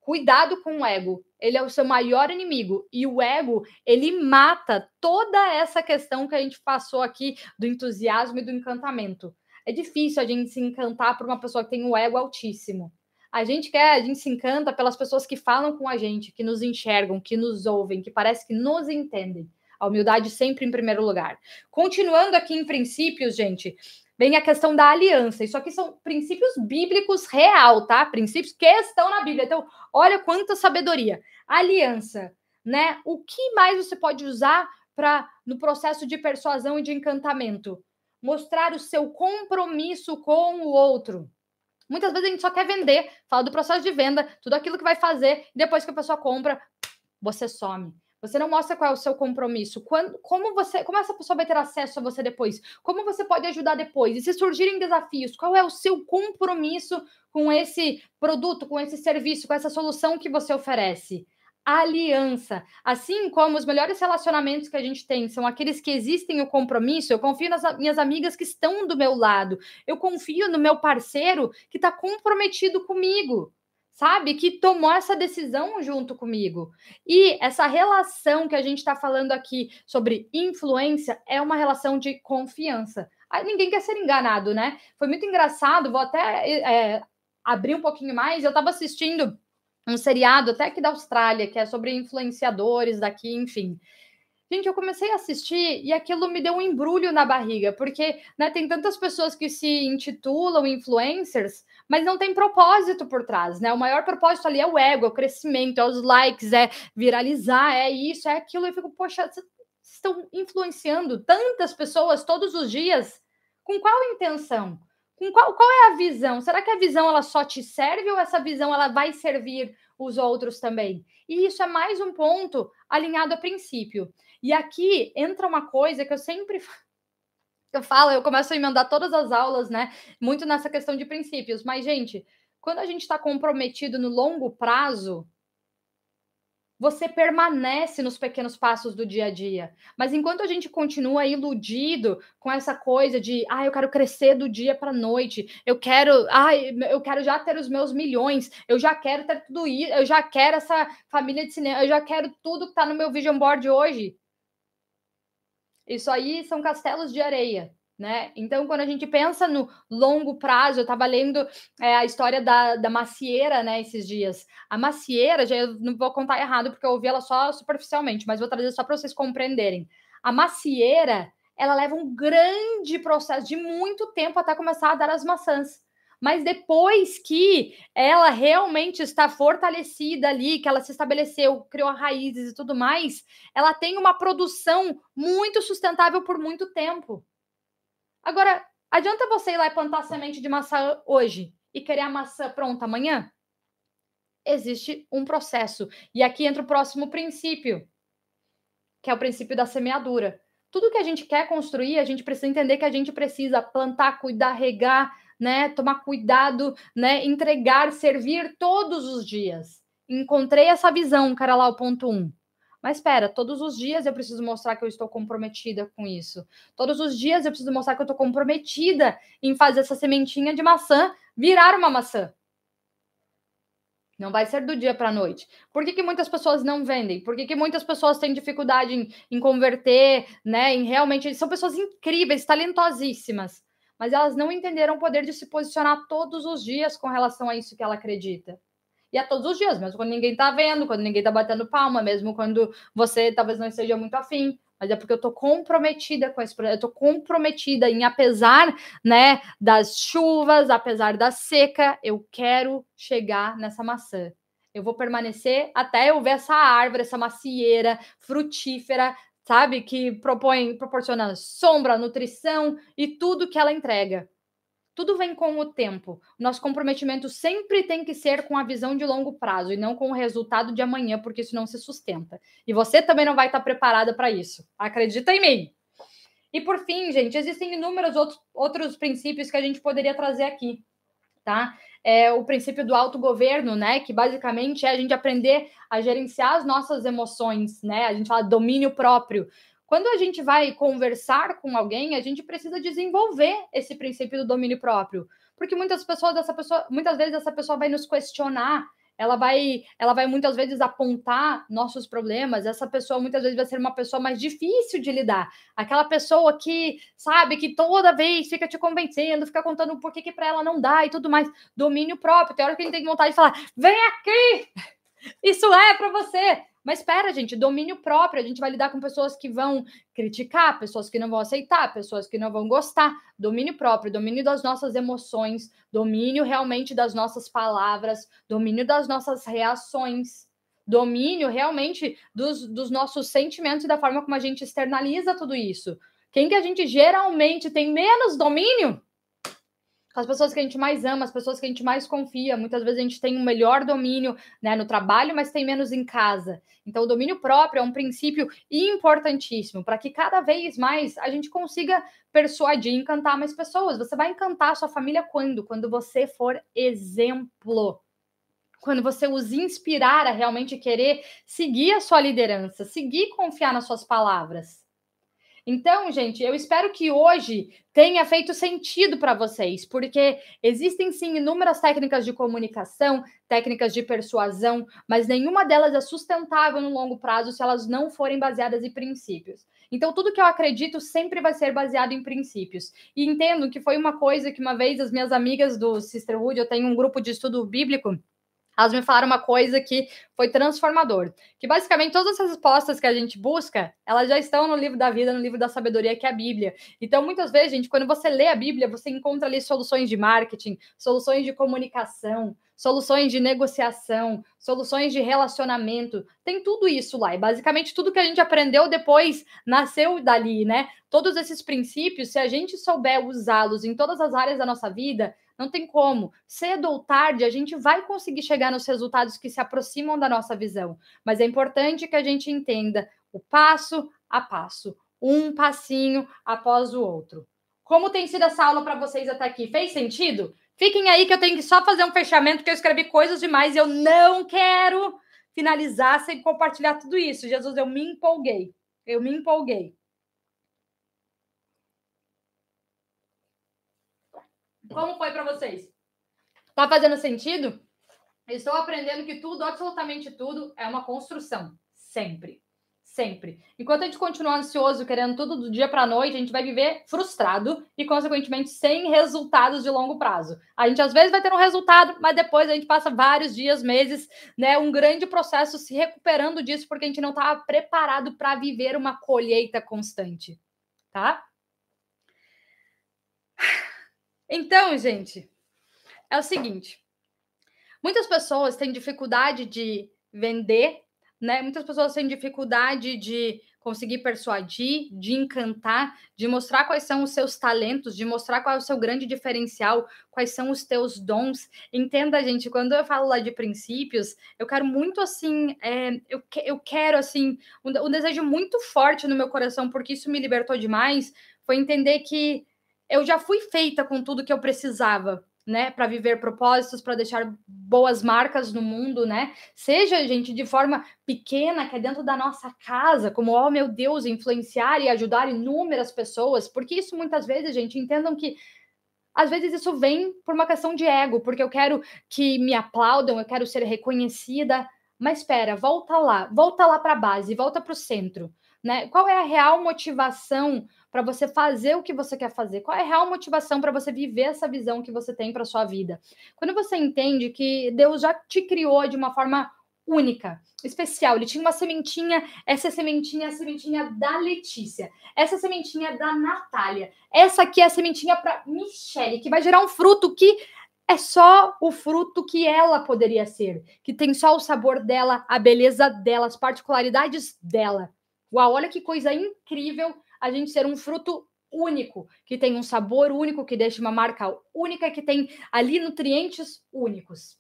Cuidado com o ego. Ele é o seu maior inimigo. E o ego, ele mata toda essa questão que a gente passou aqui do entusiasmo e do encantamento. É difícil a gente se encantar por uma pessoa que tem um ego altíssimo. A gente quer, a gente se encanta pelas pessoas que falam com a gente, que nos enxergam, que nos ouvem, que parece que nos entendem. A humildade sempre em primeiro lugar. Continuando aqui em princípios, gente, vem a questão da aliança. Isso aqui são princípios bíblicos real, tá? Princípios que estão na Bíblia. Então, olha quanta sabedoria. Aliança, né? O que mais você pode usar para no processo de persuasão e de encantamento? Mostrar o seu compromisso com o outro. Muitas vezes a gente só quer vender, fala do processo de venda, tudo aquilo que vai fazer, depois que a pessoa compra, você some. Você não mostra qual é o seu compromisso. Quando, como você, como essa pessoa vai ter acesso a você depois? Como você pode ajudar depois? E se surgirem desafios, qual é o seu compromisso com esse produto, com esse serviço, com essa solução que você oferece? aliança. Assim como os melhores relacionamentos que a gente tem são aqueles que existem o compromisso, eu confio nas minhas amigas que estão do meu lado, eu confio no meu parceiro que está comprometido comigo sabe? Que tomou essa decisão junto comigo. E essa relação que a gente está falando aqui sobre influência é uma relação de confiança. Ninguém quer ser enganado, né? Foi muito engraçado, vou até é, abrir um pouquinho mais. Eu estava assistindo um seriado até aqui da Austrália, que é sobre influenciadores daqui, enfim. Gente, eu comecei a assistir e aquilo me deu um embrulho na barriga, porque né, tem tantas pessoas que se intitulam influencers, mas não tem propósito por trás, né? O maior propósito ali é o ego, é o crescimento, é os likes, é viralizar, é isso, é aquilo. Eu fico, poxa, vocês estão influenciando tantas pessoas todos os dias. Com qual intenção? Com qual, qual é a visão? Será que a visão ela só te serve ou essa visão ela vai servir os outros também. E isso é mais um ponto alinhado a princípio. E aqui entra uma coisa que eu sempre eu falo, eu começo a emendar todas as aulas, né? Muito nessa questão de princípios. Mas, gente, quando a gente está comprometido no longo prazo, você permanece nos pequenos passos do dia a dia. Mas enquanto a gente continua iludido com essa coisa de, ah, eu quero crescer do dia para noite, eu quero, ah, eu quero já ter os meus milhões, eu já quero ter tudo isso, eu já quero essa família de cinema, eu já quero tudo que está no meu vision board hoje. Isso aí são castelos de areia. Né? Então, quando a gente pensa no longo prazo, eu estava lendo é, a história da, da macieira, né, esses dias. A macieira, já eu não vou contar errado, porque eu ouvi ela só superficialmente, mas vou trazer só para vocês compreenderem. A macieira, ela leva um grande processo de muito tempo até começar a dar as maçãs. Mas depois que ela realmente está fortalecida ali, que ela se estabeleceu, criou raízes e tudo mais, ela tem uma produção muito sustentável por muito tempo. Agora, adianta você ir lá e plantar semente de maçã hoje e querer a maçã pronta amanhã? Existe um processo. E aqui entra o próximo princípio, que é o princípio da semeadura. Tudo que a gente quer construir, a gente precisa entender que a gente precisa plantar, cuidar, regar, né, tomar cuidado, né, entregar, servir todos os dias. Encontrei essa visão, cara lá, o ponto 1. Um. Mas espera, todos os dias eu preciso mostrar que eu estou comprometida com isso. Todos os dias eu preciso mostrar que eu estou comprometida em fazer essa sementinha de maçã virar uma maçã. Não vai ser do dia para a noite. Por que, que muitas pessoas não vendem? Por que, que muitas pessoas têm dificuldade em, em converter, né? Em realmente. São pessoas incríveis, talentosíssimas mas elas não entenderam o poder de se posicionar todos os dias com relação a isso que ela acredita. E é todos os dias, mesmo quando ninguém está vendo, quando ninguém está batendo palma, mesmo quando você talvez não esteja muito afim. Mas é porque eu estou comprometida com esse projeto, eu estou comprometida em, apesar né, das chuvas, apesar da seca, eu quero chegar nessa maçã. Eu vou permanecer até eu ver essa árvore, essa macieira frutífera, sabe? Que propõe, proporciona sombra, nutrição e tudo que ela entrega. Tudo vem com o tempo. Nosso comprometimento sempre tem que ser com a visão de longo prazo e não com o resultado de amanhã, porque isso não se sustenta. E você também não vai estar preparada para isso. Acredita em mim. E por fim, gente, existem inúmeros outros, outros princípios que a gente poderia trazer aqui, tá? é o princípio do autogoverno, né? Que basicamente é a gente aprender a gerenciar as nossas emoções, né? A gente fala domínio próprio. Quando a gente vai conversar com alguém, a gente precisa desenvolver esse princípio do domínio próprio. Porque muitas pessoas, essa pessoa, muitas vezes essa pessoa vai nos questionar ela vai, ela vai muitas vezes apontar nossos problemas. Essa pessoa muitas vezes vai ser uma pessoa mais difícil de lidar. Aquela pessoa que sabe que toda vez fica te convencendo, fica contando por que, que para ela não dá e tudo mais. Domínio próprio. Tem hora que ele tem vontade de falar: vem aqui! Isso é para você. Mas espera, gente, domínio próprio. A gente vai lidar com pessoas que vão criticar, pessoas que não vão aceitar, pessoas que não vão gostar. Domínio próprio, domínio das nossas emoções, domínio realmente das nossas palavras, domínio das nossas reações, domínio realmente dos, dos nossos sentimentos e da forma como a gente externaliza tudo isso. Quem que a gente geralmente tem menos domínio? Com as pessoas que a gente mais ama, as pessoas que a gente mais confia. Muitas vezes a gente tem um melhor domínio né, no trabalho, mas tem menos em casa. Então, o domínio próprio é um princípio importantíssimo para que cada vez mais a gente consiga persuadir, encantar mais pessoas. Você vai encantar a sua família quando? Quando você for exemplo quando você os inspirar a realmente querer seguir a sua liderança, seguir confiar nas suas palavras. Então, gente, eu espero que hoje tenha feito sentido para vocês, porque existem sim inúmeras técnicas de comunicação, técnicas de persuasão, mas nenhuma delas é sustentável no longo prazo se elas não forem baseadas em princípios. Então, tudo que eu acredito sempre vai ser baseado em princípios. E entendo que foi uma coisa que uma vez as minhas amigas do Sisterhood, eu tenho um grupo de estudo bíblico, elas me falaram uma coisa que foi transformador. Que basicamente todas as respostas que a gente busca, elas já estão no livro da vida, no livro da sabedoria, que é a Bíblia. Então, muitas vezes, gente, quando você lê a Bíblia, você encontra ali soluções de marketing, soluções de comunicação, soluções de negociação, soluções de relacionamento. Tem tudo isso lá. E basicamente tudo que a gente aprendeu depois nasceu dali, né? Todos esses princípios, se a gente souber usá-los em todas as áreas da nossa vida, Não tem como. Cedo ou tarde, a gente vai conseguir chegar nos resultados que se aproximam da nossa visão. Mas é importante que a gente entenda o passo a passo, um passinho após o outro. Como tem sido essa aula para vocês até aqui? Fez sentido? Fiquem aí que eu tenho que só fazer um fechamento, porque eu escrevi coisas demais e eu não quero finalizar sem compartilhar tudo isso. Jesus, eu me empolguei. Eu me empolguei. Como foi para vocês? Tá fazendo sentido? Estou aprendendo que tudo, absolutamente tudo, é uma construção. Sempre. Sempre. Enquanto a gente continuar ansioso, querendo tudo do dia para a noite, a gente vai viver frustrado e, consequentemente, sem resultados de longo prazo. A gente às vezes vai ter um resultado, mas depois a gente passa vários dias, meses, né? Um grande processo se recuperando disso, porque a gente não estava preparado para viver uma colheita constante. Tá? Então, gente, é o seguinte: muitas pessoas têm dificuldade de vender né? Muitas pessoas têm dificuldade de conseguir persuadir, de encantar, de mostrar quais são os seus talentos, de mostrar qual é o seu grande diferencial, quais são os teus dons. Entenda, gente, quando eu falo lá de princípios, eu quero muito assim, é, eu, que, eu quero assim, um, um desejo muito forte no meu coração, porque isso me libertou demais, foi entender que eu já fui feita com tudo que eu precisava né, para viver propósitos, para deixar boas marcas no mundo, né? Seja, gente, de forma pequena, que é dentro da nossa casa, como, oh meu Deus, influenciar e ajudar inúmeras pessoas, porque isso muitas vezes, gente, entendam que às vezes isso vem por uma questão de ego, porque eu quero que me aplaudam, eu quero ser reconhecida, mas espera, volta lá, volta lá para a base, volta para o centro, né? Qual é a real motivação para você fazer o que você quer fazer? Qual é a real motivação para você viver essa visão que você tem para sua vida? Quando você entende que Deus já te criou de uma forma única, especial. Ele tinha uma sementinha, essa sementinha é a sementinha da Letícia, essa sementinha é da Natália, essa aqui é a sementinha para Michelle, que vai gerar um fruto que é só o fruto que ela poderia ser, que tem só o sabor dela, a beleza dela, as particularidades dela. Uau, olha que coisa incrível a gente ser um fruto único, que tem um sabor único, que deixa uma marca única, que tem ali nutrientes únicos.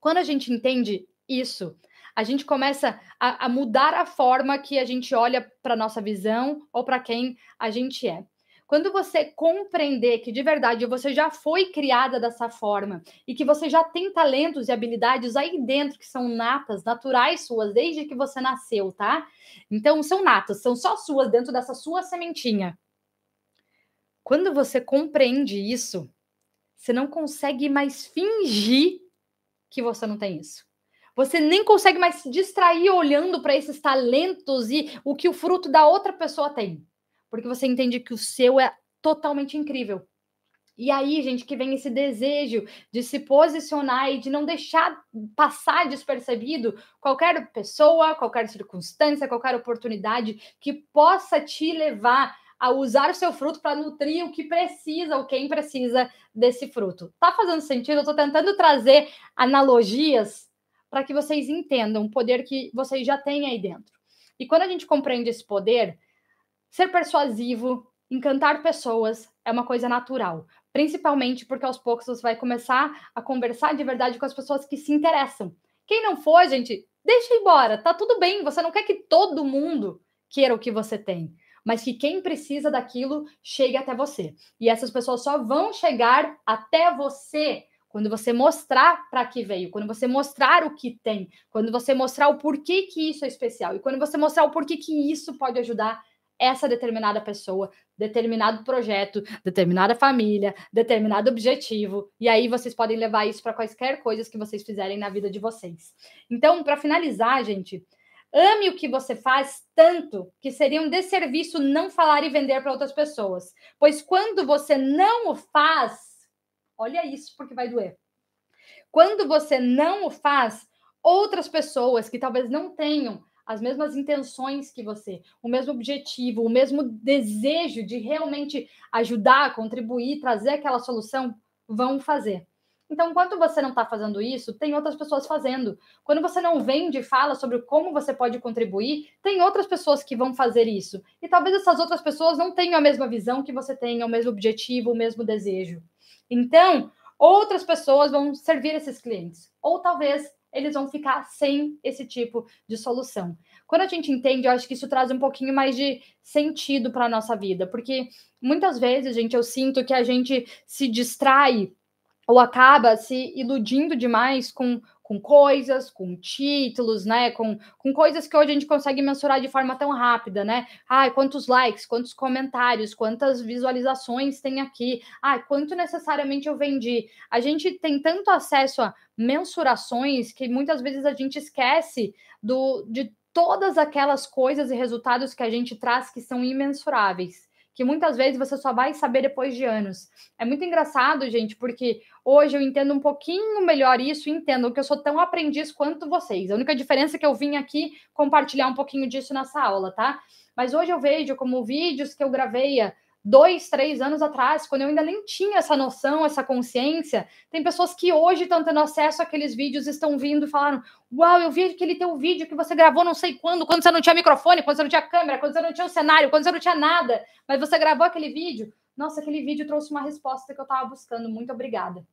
Quando a gente entende isso, a gente começa a, a mudar a forma que a gente olha para nossa visão ou para quem a gente é. Quando você compreender que de verdade você já foi criada dessa forma e que você já tem talentos e habilidades aí dentro que são natas, naturais suas, desde que você nasceu, tá? Então são natas, são só suas dentro dessa sua sementinha. Quando você compreende isso, você não consegue mais fingir que você não tem isso. Você nem consegue mais se distrair olhando para esses talentos e o que o fruto da outra pessoa tem porque você entende que o seu é totalmente incrível. E aí, gente, que vem esse desejo de se posicionar e de não deixar passar despercebido qualquer pessoa, qualquer circunstância, qualquer oportunidade que possa te levar a usar o seu fruto para nutrir o que precisa, ou quem precisa desse fruto. Tá fazendo sentido? Eu tô tentando trazer analogias para que vocês entendam o poder que vocês já têm aí dentro. E quando a gente compreende esse poder, Ser persuasivo, encantar pessoas é uma coisa natural, principalmente porque aos poucos você vai começar a conversar de verdade com as pessoas que se interessam. Quem não for, gente, deixa embora, tá tudo bem, você não quer que todo mundo queira o que você tem, mas que quem precisa daquilo chegue até você. E essas pessoas só vão chegar até você quando você mostrar para que veio, quando você mostrar o que tem, quando você mostrar o porquê que isso é especial e quando você mostrar o porquê que isso pode ajudar essa determinada pessoa, determinado projeto, determinada família, determinado objetivo, e aí vocês podem levar isso para quaisquer coisas que vocês fizerem na vida de vocês. Então, para finalizar, gente, ame o que você faz tanto que seria um desserviço não falar e vender para outras pessoas, pois quando você não o faz, olha isso porque vai doer. Quando você não o faz, outras pessoas que talvez não tenham as mesmas intenções que você, o mesmo objetivo, o mesmo desejo de realmente ajudar, contribuir, trazer aquela solução, vão fazer. Então, enquanto você não está fazendo isso, tem outras pessoas fazendo. Quando você não vende e fala sobre como você pode contribuir, tem outras pessoas que vão fazer isso. E talvez essas outras pessoas não tenham a mesma visão que você tem, o mesmo objetivo, o mesmo desejo. Então, outras pessoas vão servir esses clientes. Ou talvez eles vão ficar sem esse tipo de solução. Quando a gente entende, eu acho que isso traz um pouquinho mais de sentido para a nossa vida, porque muitas vezes, gente, eu sinto que a gente se distrai ou acaba se iludindo demais com com coisas, com títulos, né? Com, com coisas que hoje a gente consegue mensurar de forma tão rápida, né? Ai, quantos likes, quantos comentários, quantas visualizações tem aqui, ai, quanto necessariamente eu vendi. A gente tem tanto acesso a mensurações que muitas vezes a gente esquece do, de todas aquelas coisas e resultados que a gente traz que são imensuráveis que muitas vezes você só vai saber depois de anos. É muito engraçado, gente, porque hoje eu entendo um pouquinho melhor isso, entendo que eu sou tão aprendiz quanto vocês. A única diferença é que eu vim aqui compartilhar um pouquinho disso nessa aula, tá? Mas hoje eu vejo como vídeos que eu gravei dois, três anos atrás, quando eu ainda nem tinha essa noção, essa consciência, tem pessoas que hoje estão tendo acesso àqueles vídeos, estão vindo e falaram: Uau, eu vi aquele teu vídeo que você gravou não sei quando, quando você não tinha microfone, quando você não tinha câmera, quando você não tinha um cenário, quando você não tinha nada, mas você gravou aquele vídeo. Nossa, aquele vídeo trouxe uma resposta que eu estava buscando. Muito obrigada.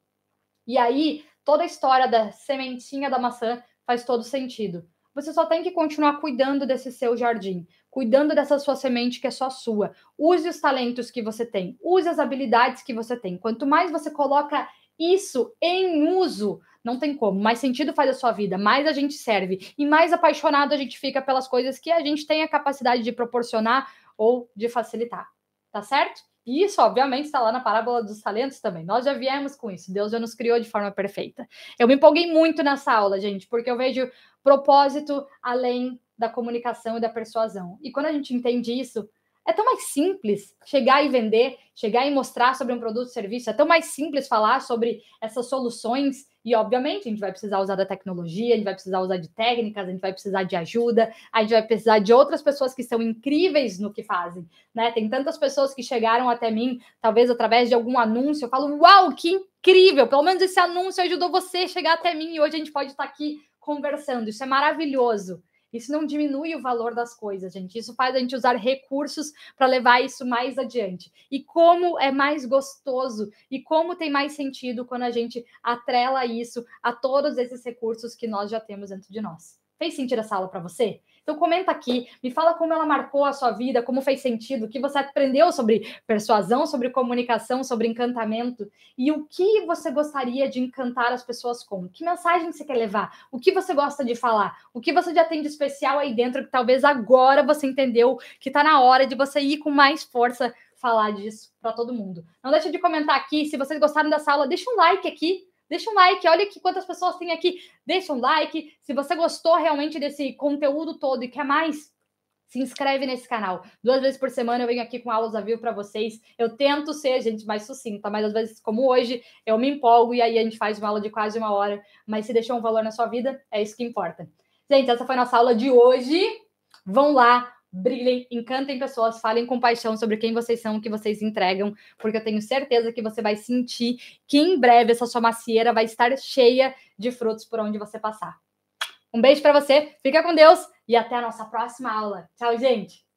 E aí, toda a história da sementinha da maçã faz todo sentido. Você só tem que continuar cuidando desse seu jardim, cuidando dessa sua semente que é só sua. Use os talentos que você tem, use as habilidades que você tem. Quanto mais você coloca isso em uso, não tem como, mais sentido faz a sua vida, mais a gente serve e mais apaixonado a gente fica pelas coisas que a gente tem a capacidade de proporcionar ou de facilitar. Tá certo? Isso, obviamente, está lá na parábola dos talentos também. Nós já viemos com isso. Deus já nos criou de forma perfeita. Eu me empolguei muito nessa aula, gente, porque eu vejo propósito além da comunicação e da persuasão. E quando a gente entende isso, é tão mais simples chegar e vender, chegar e mostrar sobre um produto ou serviço, é tão mais simples falar sobre essas soluções. E, obviamente, a gente vai precisar usar da tecnologia, a gente vai precisar usar de técnicas, a gente vai precisar de ajuda, a gente vai precisar de outras pessoas que são incríveis no que fazem. Né? Tem tantas pessoas que chegaram até mim, talvez através de algum anúncio, eu falo, uau, que incrível! Pelo menos esse anúncio ajudou você a chegar até mim e hoje a gente pode estar aqui conversando. Isso é maravilhoso. Isso não diminui o valor das coisas, gente. Isso faz a gente usar recursos para levar isso mais adiante. E como é mais gostoso e como tem mais sentido quando a gente atrela isso a todos esses recursos que nós já temos dentro de nós. Fez sentido essa aula para você? Então comenta aqui, me fala como ela marcou a sua vida, como fez sentido, o que você aprendeu sobre persuasão, sobre comunicação, sobre encantamento e o que você gostaria de encantar as pessoas com. Que mensagem você quer levar? O que você gosta de falar? O que você já tem de especial aí dentro que talvez agora você entendeu que está na hora de você ir com mais força falar disso para todo mundo. Não deixe de comentar aqui, se vocês gostaram dessa aula, deixa um like aqui Deixa um like, olha aqui quantas pessoas tem aqui. Deixa um like. Se você gostou realmente desse conteúdo todo e quer mais, se inscreve nesse canal. Duas vezes por semana eu venho aqui com aulas a vivo para vocês. Eu tento ser, gente, mais sucinta, mas às vezes, como hoje, eu me empolgo e aí a gente faz uma aula de quase uma hora. Mas se deixou um valor na sua vida, é isso que importa. Gente, essa foi a nossa aula de hoje. Vão lá, brilhem, encantem pessoas, falem com paixão sobre quem vocês são, o que vocês entregam, porque eu tenho certeza que você vai sentir que em breve essa sua macieira vai estar cheia de frutos por onde você passar. Um beijo para você, fica com Deus e até a nossa próxima aula. Tchau, gente!